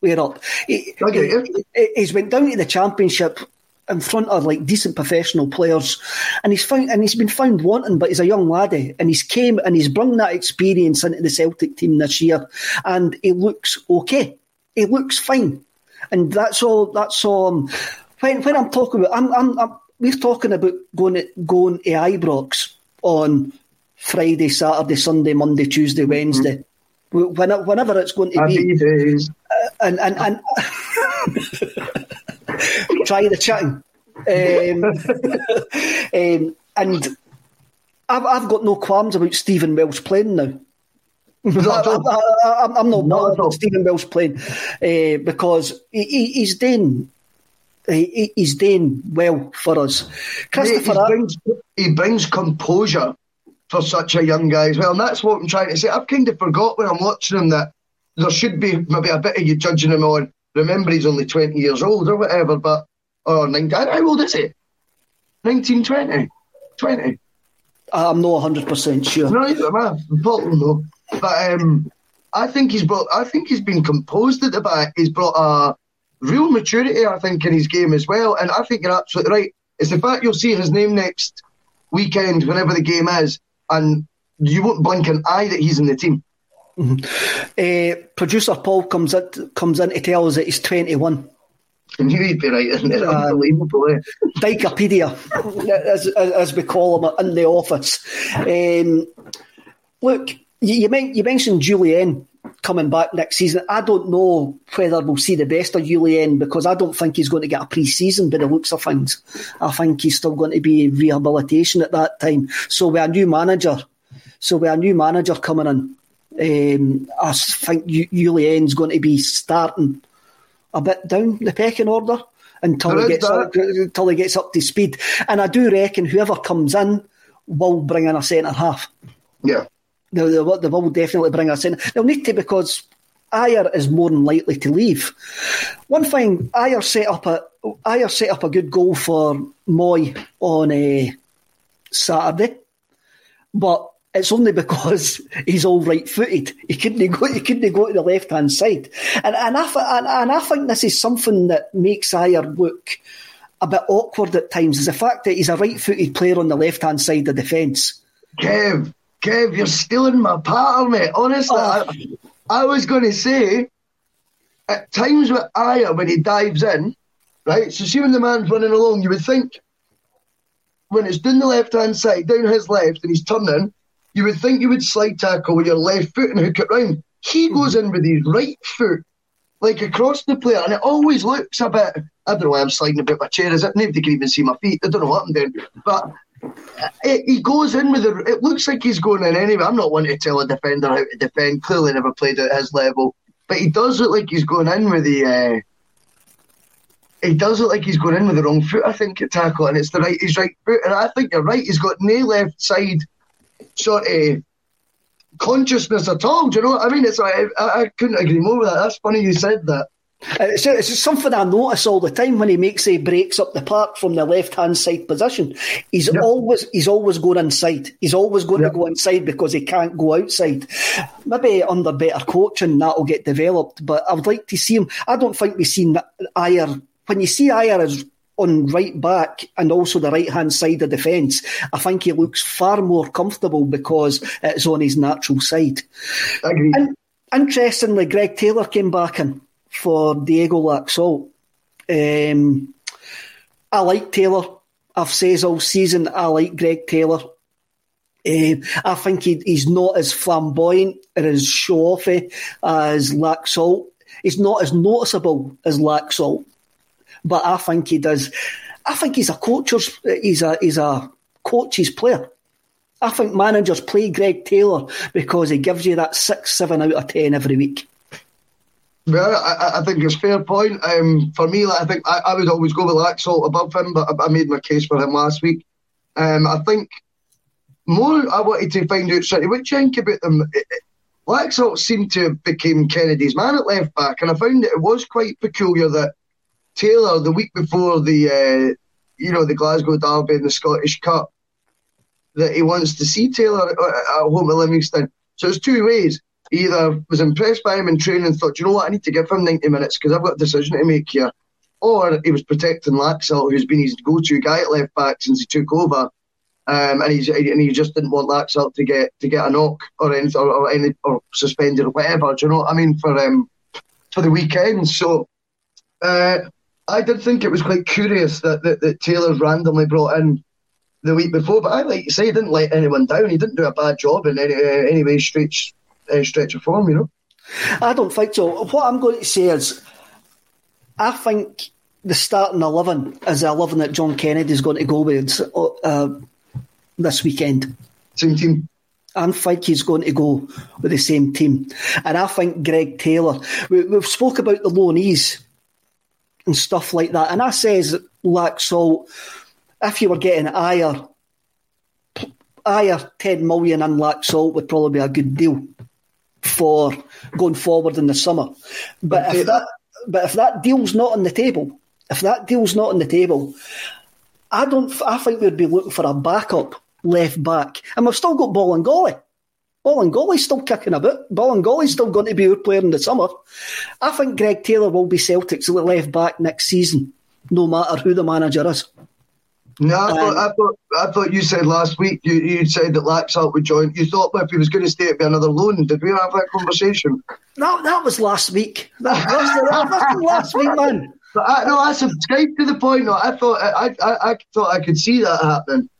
where up. He, he, he's went down to the championship in front of like decent professional players, and he's found and he's been found wanting. But he's a young laddie, and he's came and he's brought that experience into the Celtic team this year, and he looks okay. He looks fine, and that's all. That's all. Um, when when I'm talking about, I'm, I'm, I'm we're talking about going to, going to Ibrox on Friday, Saturday, Sunday, Monday, Tuesday, Wednesday. Mm-hmm. Whenever it's going to be, uh, and and and try the chatting. Um, um, and I've, I've got no qualms about Stephen Welsh playing now. I, am not bothered about Stephen Welsh playing uh, because he, he's doing he, he's doing well for us. Christopher, he brings, he brings composure for such a young guy as well, and that's what I'm trying to say. I've kind of forgot when I'm watching him that there should be maybe a bit of you judging him on. Remember, he's only 20 years old or whatever, but or 19, how old is he? 19, 20? 20. I'm not 100% sure. No, either, man. No. But um, I think he's brought. I think he's been composed at the back. He's brought a real maturity, I think, in his game as well. And I think you're absolutely right. It's the fact you'll see his name next weekend, whenever the game is, and you won't blink an eye that he's in the team. Mm-hmm. Uh, producer Paul comes in, comes in to tell us that he's 21. You would be right, isn't it? Um, Unbelievable. Eh? As, as, we call him in the office. Um, look, you, you, you mentioned Jullien coming back next season. I don't know whether we'll see the best of Jullien because I don't think he's going to get a pre-season by the looks of things. I think he's still going to be rehabilitation at that time. So with a new manager, so with a new manager coming in, um, I think Jullien's going to be starting a bit down the pecking order until he gets up, until he gets up to speed. And I do reckon whoever comes in will bring in a centre half. Yeah. They, they, they will definitely bring us in. They'll need to because Ajer is more than likely to leave. One thing, Ajer set up a Ajer set up a good goal for Moy on a Saturday, but it's only because he's all right footed. He couldn't go. He couldn't go to the left hand side, and and I and, and I think this is something that makes Ajer look a bit awkward at times. Is the fact that he's a right footed player on the left hand side of the defence. Kev, Kev, you're stealing my pattern, mate. Honestly, oh. I, I, was going to say, at times with Ajer, when he dives in, right, so see when the man's running along, you would think when it's down the left hand side, down his left, and he's turning, you would think you would slide tackle with your left foot and hook it round. He goes in with his right foot, like across the player, and it always looks a bit. I don't know why I'm sliding a bit my chair, is it? Nobody can even see my feet. I don't know what I'm doing. But he goes in with it. It looks like he's going in anyway. I'm not one to tell a defender how to defend. Clearly, never played at his level, but he does look like he's going in with the. Uh, he does look like he's going in with the wrong foot. I think at tackle, and it's the right. His right foot, and I think you're right. He's got no left side sort of consciousness at all. Do you know what I mean? It's I, I couldn't agree more with that. That's funny you said that. Uh, it's, it's something I notice all the time when he makes a breaks up the park from the left hand side position. He's yep. always he's always going inside. He's always going yep. to go inside because he can't go outside. Maybe under better coaching that'll get developed. But I would like to see him. I don't think we've seen Ajer when you see Ajer as on right back and also the right hand side of defence, I think he looks far more comfortable because it's on his natural side. And interestingly, Greg Taylor came back in for Diego Laxalt. Um, I like Taylor. I've said all season I like Greg Taylor. Uh, I think he, he's not as flamboyant or as show offy as Laxalt. He's not as noticeable as Laxalt, but I think he does. I think he's a coach's. He's a he's a coach's player. I think managers play Greg Taylor because he gives you that six, seven out of ten every week. Well, I, I think it's a fair point. Um, for me, like, I think I, I, would always go with Laxalt above him, but I, I, made my case for him last week. Um, I think more I wanted to find out, sorry, what you think about them? Laxalt seemed to have become Kennedy's man at left back, and I found that it was quite peculiar that Taylor, the week before the, uh, you know, the Glasgow Derby and the Scottish Cup, that he wants to see Taylor at home at Livingston. So it's two ways. He either was impressed by him in training and thought, you know what, I need to give him 90 minutes because I've got a decision to make here. Or he was protecting Laxalt, who's been his go-to guy at left back since he took over. Um, and he's and he just didn't want Laxalt to get to get a knock or anything or, or any or suspended or whatever. Do you know what I mean for um for the weekend? So uh, I did think it was quite curious that, that, that Taylor's randomly brought in the week before. But I like you say, he didn't let anyone down. He didn't do a bad job in any uh, any way, stretch uh, stretch of form. You know. I don't think so. What I'm going to say is, I think the starting eleven is the eleven that John Kennedy is going to go with uh, this weekend. Same team. I think he's going to go with the same team, and I think Greg Taylor. We, have spoke about the loanees and stuff like that, and I says Laxalt if you were getting Ajer, Ajer 10 million in Laxalt would probably be a good deal for going forward in the summer. But if that, but if that deal's not on the table, if that deal's not on the table, I don't. I think we'd be looking for a backup left back, and we've still got Bolingoli. Bolingoli's still kicking a bit. Bolingoli's still going to be our player in the summer. I think Greg Taylor will be Celtic's left back next season, no matter who the manager is. No, I thought, I thought I thought you said last week you, you said that Laxalt would join. You thought if he was going to stay, it'd be another loan. Did we have that conversation? No, that was last week. That, that, that was last week, man. But I, no, I subscribed to the point. No, I thought I, I, I thought I could see that happening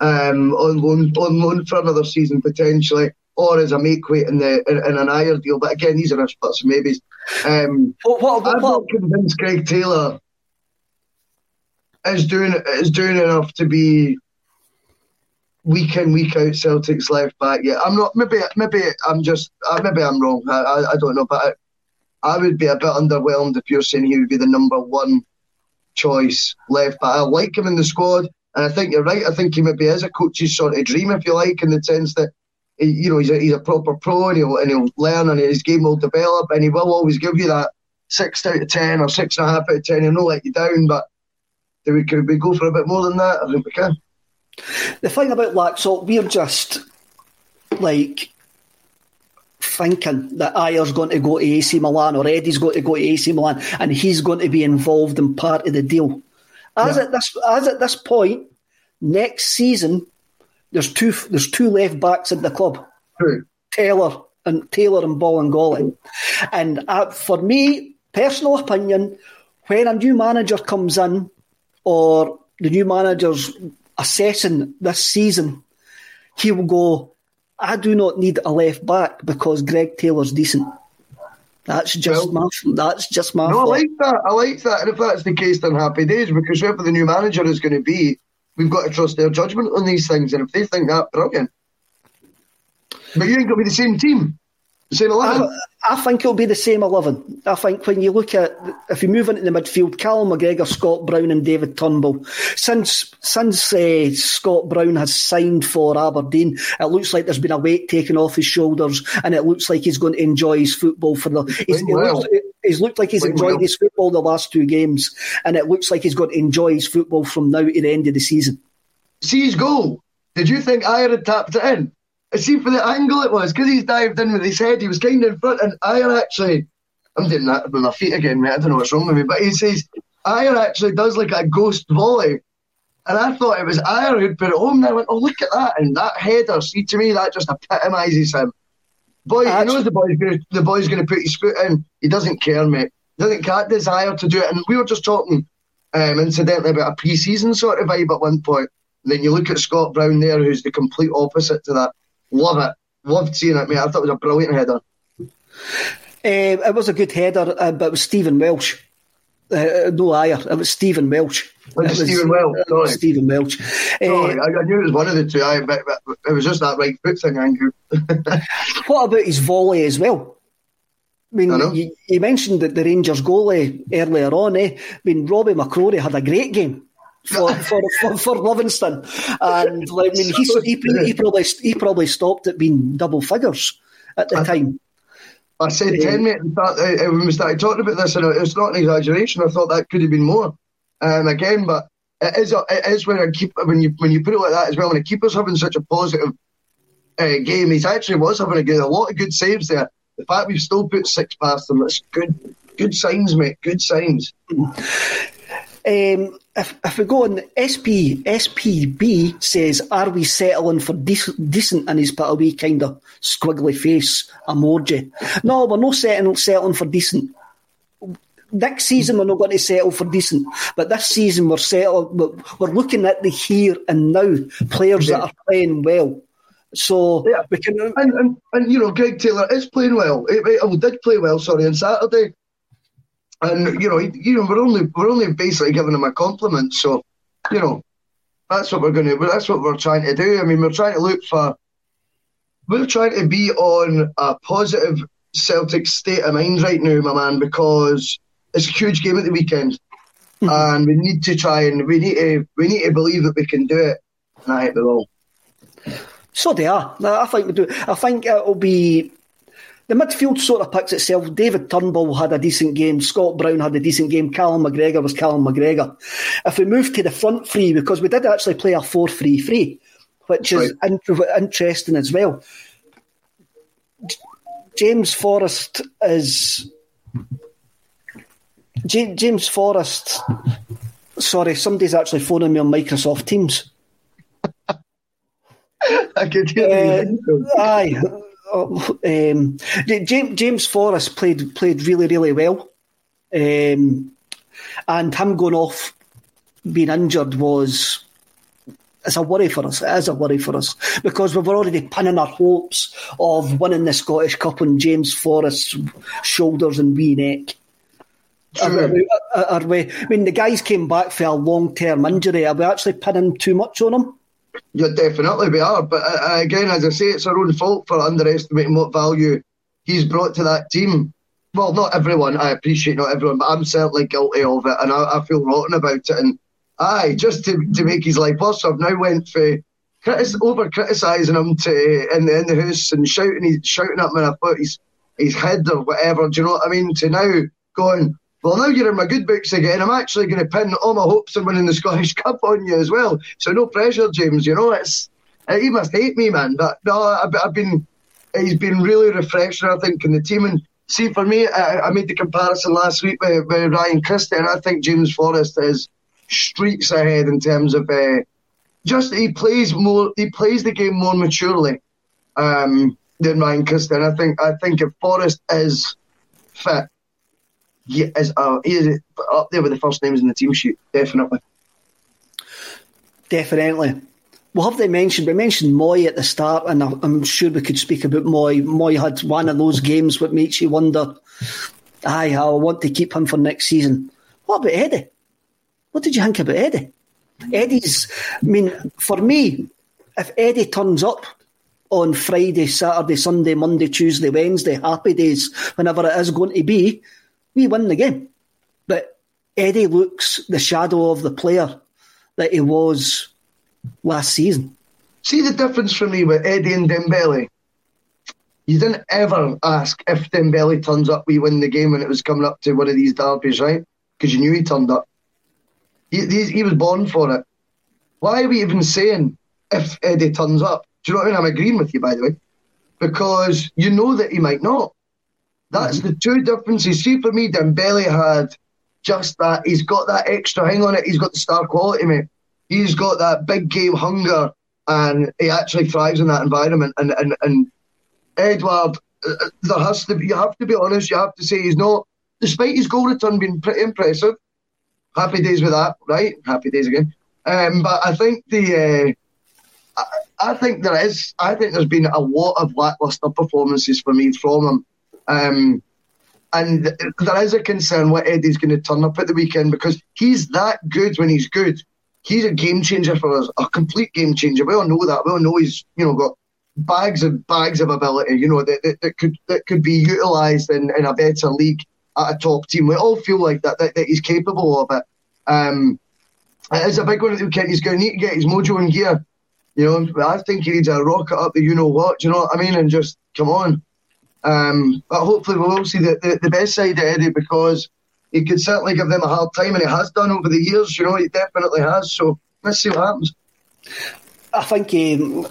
um, on loan on loan for another season potentially, or as a make weight in the in, in an Ajer deal. But again, these are ifs, buts, and maybes. Um, what, what, what, I'm not convinced Greg Taylor is doing is doing enough to be week in week out Celtics left back. Yeah, I'm not. Maybe maybe I'm just uh, maybe I'm wrong. I, I, I don't know, but I, I, would be a bit underwhelmed if you're saying he would be the number one choice left back. I like him in the squad, and I think you're right. I think he maybe is a coach's sort of dream, if you like, in the sense that. He, you know, he's a, he's a proper pro and he'll, and he'll learn and his game will develop and he will always give you that six out of ten or six and a half out of ten. He'll not let you down, but do we, could we go for a bit more than that? I think we can. The thing about Laxalt, we're just like thinking that Ajer's going to go to AC Milan or Eddie's going to go to AC Milan and he's going to be involved in part of the deal. As yeah. at this as at this point, next season, there's two there's two left backs at the club. True. Taylor and Taylor and Bolingoli. And uh, for me, personal opinion, when a new manager comes in or the new manager's assessing this season, he will go, I do not need a left back because Greg Taylor's decent. That's just well, my. That's just my. No, I like that. I like that. And if that's the case, then happy days. Because whoever the new manager is going to be, we've got to trust their judgment on these things. And if they think that, brilliant. But you ain't going to be the same team. The same eleven. I think it'll be the same 11. I think when you look at, if you move into the midfield, Callum McGregor, Scott Brown, and David Turnbull, since since uh, Scott Brown has signed for Aberdeen, it looks like there's been a weight taken off his shoulders, and it looks like he's going to enjoy his football for the. He's, he looks, he's looked like he's enjoyed his football the last two games, and it looks like he's going to enjoy his football from now to the end of the season. See his goal. Did you think I had tapped it in? I see for the angle it was, because he's dived in with his head, he was kind of in front, and I actually, I'm doing that with my feet again, mate. I don't know what's wrong with me, but he says, Ajer actually does like a ghost volley. And I thought it was Ajer who'd put it home. And I went, oh, look at that. And that header, see, to me, that just epitomises him. Boy, he knows the boy's going to the boy's to put his foot in. He doesn't care, mate. Doesn't got desire to do it. And we were just talking, um, incidentally, about a pre-season sort of vibe at one point. And then you look at Scott Brown there, who's the complete opposite to that. Love it. Loved seeing it, mate. I thought it was a brilliant header. Um, it was a good header, uh, but it was Stephen Welsh. Uh, no Ajer. It was Stephen Welsh. It was Stephen Welsh. Sorry. Stephen Welsh. Sorry, uh, I, I, knew it was one of the two. I, but, but it was just that right foot thing, Andrew. what about his volley as well? I mean, I you, you, mentioned that the Rangers goalie earlier on. Eh? I mean, Robbie McCrorie had a great game for for, for, for Livingston, and I mean, he, he, he, probably he probably stopped at being double figures at the I, time. I said ten minutes uh, when we started talking about this, and it's not an exaggeration. I thought that could have been more. Um, again, but it is it is when I keep when you when you put it like that as well. When a keeper's having such a positive uh, game, he's actually was having a good a lot of good saves there. The fact we've still put six past them, that's good good signs, mate. Good signs. Um, if, if we go on, SP, SPB says, Are we settling for decent, decent? And he's put a wee kind of squiggly face emoji. No, we're not settling, settling for decent. Next season, we're not going to settle for decent. But this season, we're, settled, we're looking at the here and now players yeah. that are playing well. So yeah. we can, and, and, and you know, Greg Taylor is playing well. He, he oh, did play well. Sorry, on Saturday. And you know, you know, we're only we're only basically giving him a compliment. So, you know, that's what we're going to. That's what we're trying to do. I mean, we're trying to look for. We're trying to be on a positive Celtic state of mind right now, my man, because it's a huge game at the weekend, mm-hmm. and we need to try and we need to we need to believe that we can do it. And I think we will. So they are. I think we do. I think it'll be the midfield sort of picks itself. David Turnbull had a decent game. Scott Brown had a decent game. Callum McGregor was Callum McGregor. If we move to the front three, because we did actually play a 4 3 3, which is right. in- interesting as well. James Forrest is. J- James Forrest. Sorry, somebody's actually phoning me on Microsoft Teams. I could hear uh, Aye um, James, James Forrest played played really really well, um, and him going off being injured was it's a worry for us. It is a worry for us because we were already pinning our hopes of winning the Scottish Cup on James Forrest's shoulders and wee neck. Are are we, I mean, the guys came back for a long term injury. Are we actually pinning too much on him? Yeah, definitely we are. But uh, again, as I say, it's our own fault for underestimating what value he's brought to that team. Well, not everyone. I appreciate not everyone, but I'm certainly guilty of it, and I, I feel rotten about it. And aye, just to, to make his life worse, I've now went for critis- over criticising him to in the in the house and shouting he's shouting at him in a foot his his head or whatever. Do you know what I mean? To now going, well, now you're in my good books again. I'm actually going to pin all my hopes of winning the Scottish Cup on you as well. So no pressure, James. You know, it's he must hate me, man. But no, I've, I've been he's been really refreshing. I think in the team and see for me, I, I made the comparison last week with, with, Ryan Christie, and I think James Forrest is streets ahead in terms of uh, just he plays more. He plays the game more maturely um, than Ryan Christie. And I think I think if Forrest is fit he is uh, he is up there with the first names in the team sheet, definitely. Definitely. We'll have they mention, we mentioned Moi at the start, and I'm sure we could speak about Moi. Moi had one of those games that makes you wonder, I want to keep him for next season. What about Eddie? What did you think about Eddie? Eddie's, I mean, for me, if Eddie turns up on Friday, Saturday, Sunday, Monday, Tuesday, Wednesday, happy days, whenever it is going to be, we win the game. But Eddie looks the shadow of the player that he was last season. See the difference for me with Eddie and Dembele? You didn't ever ask if Dembele turns up, we win the game when it was coming up to one of these derbies, right? Because you knew he turned up. He, he, he, was born for it. Why are we even saying if Eddie turns up? Do you know what I mean? I'm agreeing with you, by the way. Because you know that he might not. That's mm-hmm. the two differences. See, for me, Dembele had just that he's got that extra hang on it. He's got the star quality, mate. He's got that big game hunger, and he actually thrives in that environment. And and and Edouard, uh, uh, there has to be. You have to be honest. You have to say he's not, despite his goal return being pretty impressive. Happy days with that, right? Happy days again. Um, but I think the. Uh, I, I think there is. I think there's been a lot of lackluster performances for me from him. Um, and there is a concern what Eddie's going to turn up at the weekend because he's that good when he's good. He's a game changer for us, a complete game changer. We all know that. We all know he's you know got bags and bags of ability. You know that, that, that could that could be utilised in, in a better league at a top team. We all feel like that that, that he's capable of it. Um, it is a big one. at the weekend. He's going to need to get his mojo in gear. You know, I think he needs a rocket up the you know what. You know what I mean? And just come on. Um, but hopefully we will see the, the, the, best side of Eddie because he could certainly give them a hard time and he has done over the years, you know, he definitely has. So let's see what happens. I think um,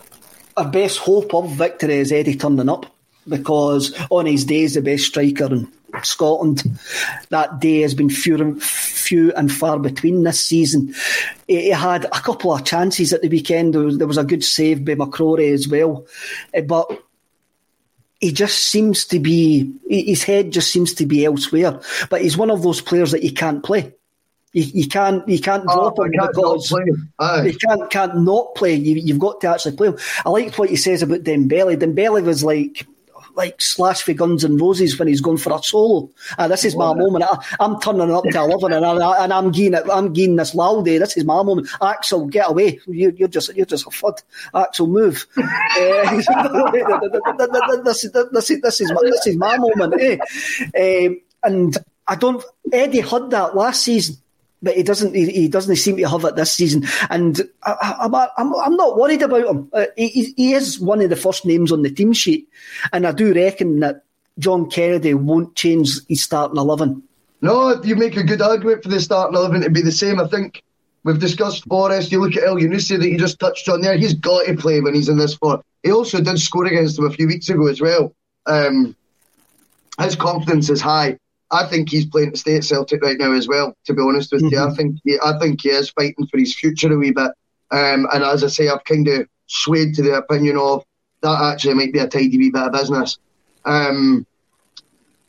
our best hope of victory is Eddie turning up because on his day the best striker in Scotland. That day has been few and, few and far between this season. He had a couple of chances at the weekend. There was, a good save by McCrorie as well. Eh, but he just seems to be his head just seems to be elsewhere. But he's one of those players that you can't play. You, you can't you can't oh, drop him can't because you can't can't not play. You, have got to actually play him. I liked what he says about Dembele. Dembele was like like Slash for Guns and Roses when he's going for a solo. Uh, this is my moment. I, am turning up to 11 and, I, and I'm getting it, I'm getting this loudy. This is my moment. Axl, get away. You, are just you're just a fud. Axl, move. uh, this, this, this, this, is my, this is my moment. Eh? Um, and I don't. Eddie had that last season but he doesn't. He, he, doesn't seem to have it this season, and I, am I'm, I'm not worried about him. Uh, he, he is one of the first names on the team sheet, and I do reckon that John Kennedy won't change his starting eleven. No, you make a good argument for the starting eleven to be the same. I think we've discussed Forrest. You look at Elyounoussi that you just touched on there. He's got to play when he's in this form. He also did score against them a few weeks ago as well. Um, his confidence is high. I think he's playing to stay at Celtic right now as well. To be honest with mm-hmm. you, I mm-hmm. think he, I think he is fighting for his future a wee bit. Um, and as I say, I've kind of swayed to the opinion of that actually might be a tidy wee bit of business. Um,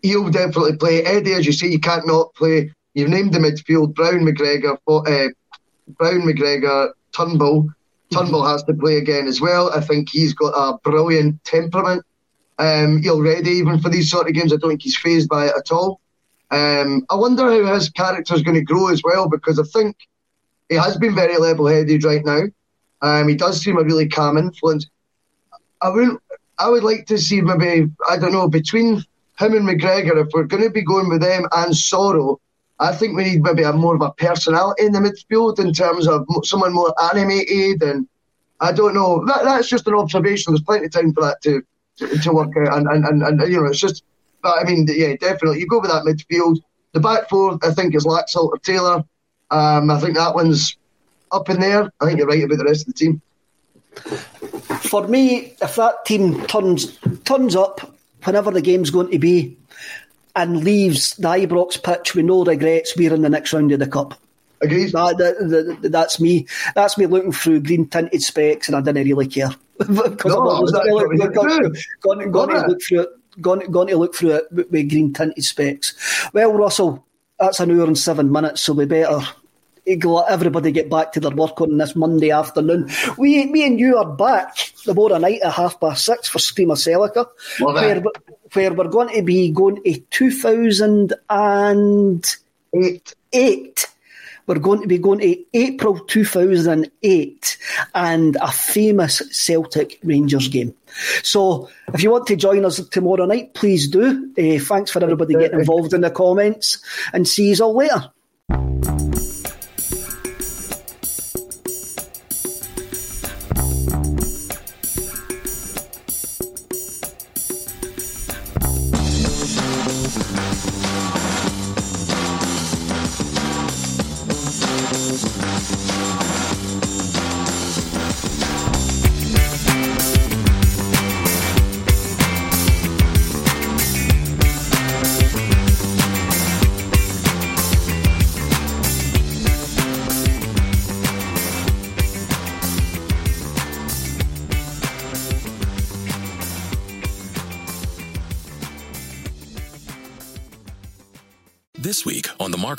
he'll definitely play. Eddie, as you say, you can't not play. You've named the midfield: Brown, McGregor, uh, Brown, McGregor, Turnbull. Turnbull has to play again as well. I think he's got a brilliant temperament. Um, ready even for these sort of games, I don't think he's phased by it at all. Um, I wonder how his character is going to grow as well because I think he has been very level-headed right now. Um, he does seem a really calm influence. I would I would like to see maybe I don't know between him and McGregor if we're going to be going with them and Soro. I think we need maybe a more of a personality in the midfield in terms of someone more animated and I don't know. That, that's just an observation. There's plenty of time for that to to, to work out and, and, and, and you know it's just but I mean, yeah, definitely. You go with that midfield. The back four, I think, is Laxalt or Taylor. Um, I think that one's up in there. I think you're right about the rest of the team. For me, if that team turns turns up whenever the game's going to be and leaves the Ibrox pitch with no regrets, we're in the next round of the cup. Agreed. That, that, that, that's me. That's me looking through green tinted specs, and I didn't really care because no, I was going, going, going to look through it going, going to look through it with, with green tinted specs. Well, Russell, that's an hour and seven minutes, so we better let everybody get back to their work on this Monday afternoon. We, me and you are back tomorrow night at half past six for Scream of Celica, where, where we're going to be going to 2008. Eight. We're going to be going to April 2008 and a famous Celtic Rangers game. So if you want to join us tomorrow night, please do. Uh, thanks for everybody getting involved in the comments and see you all later.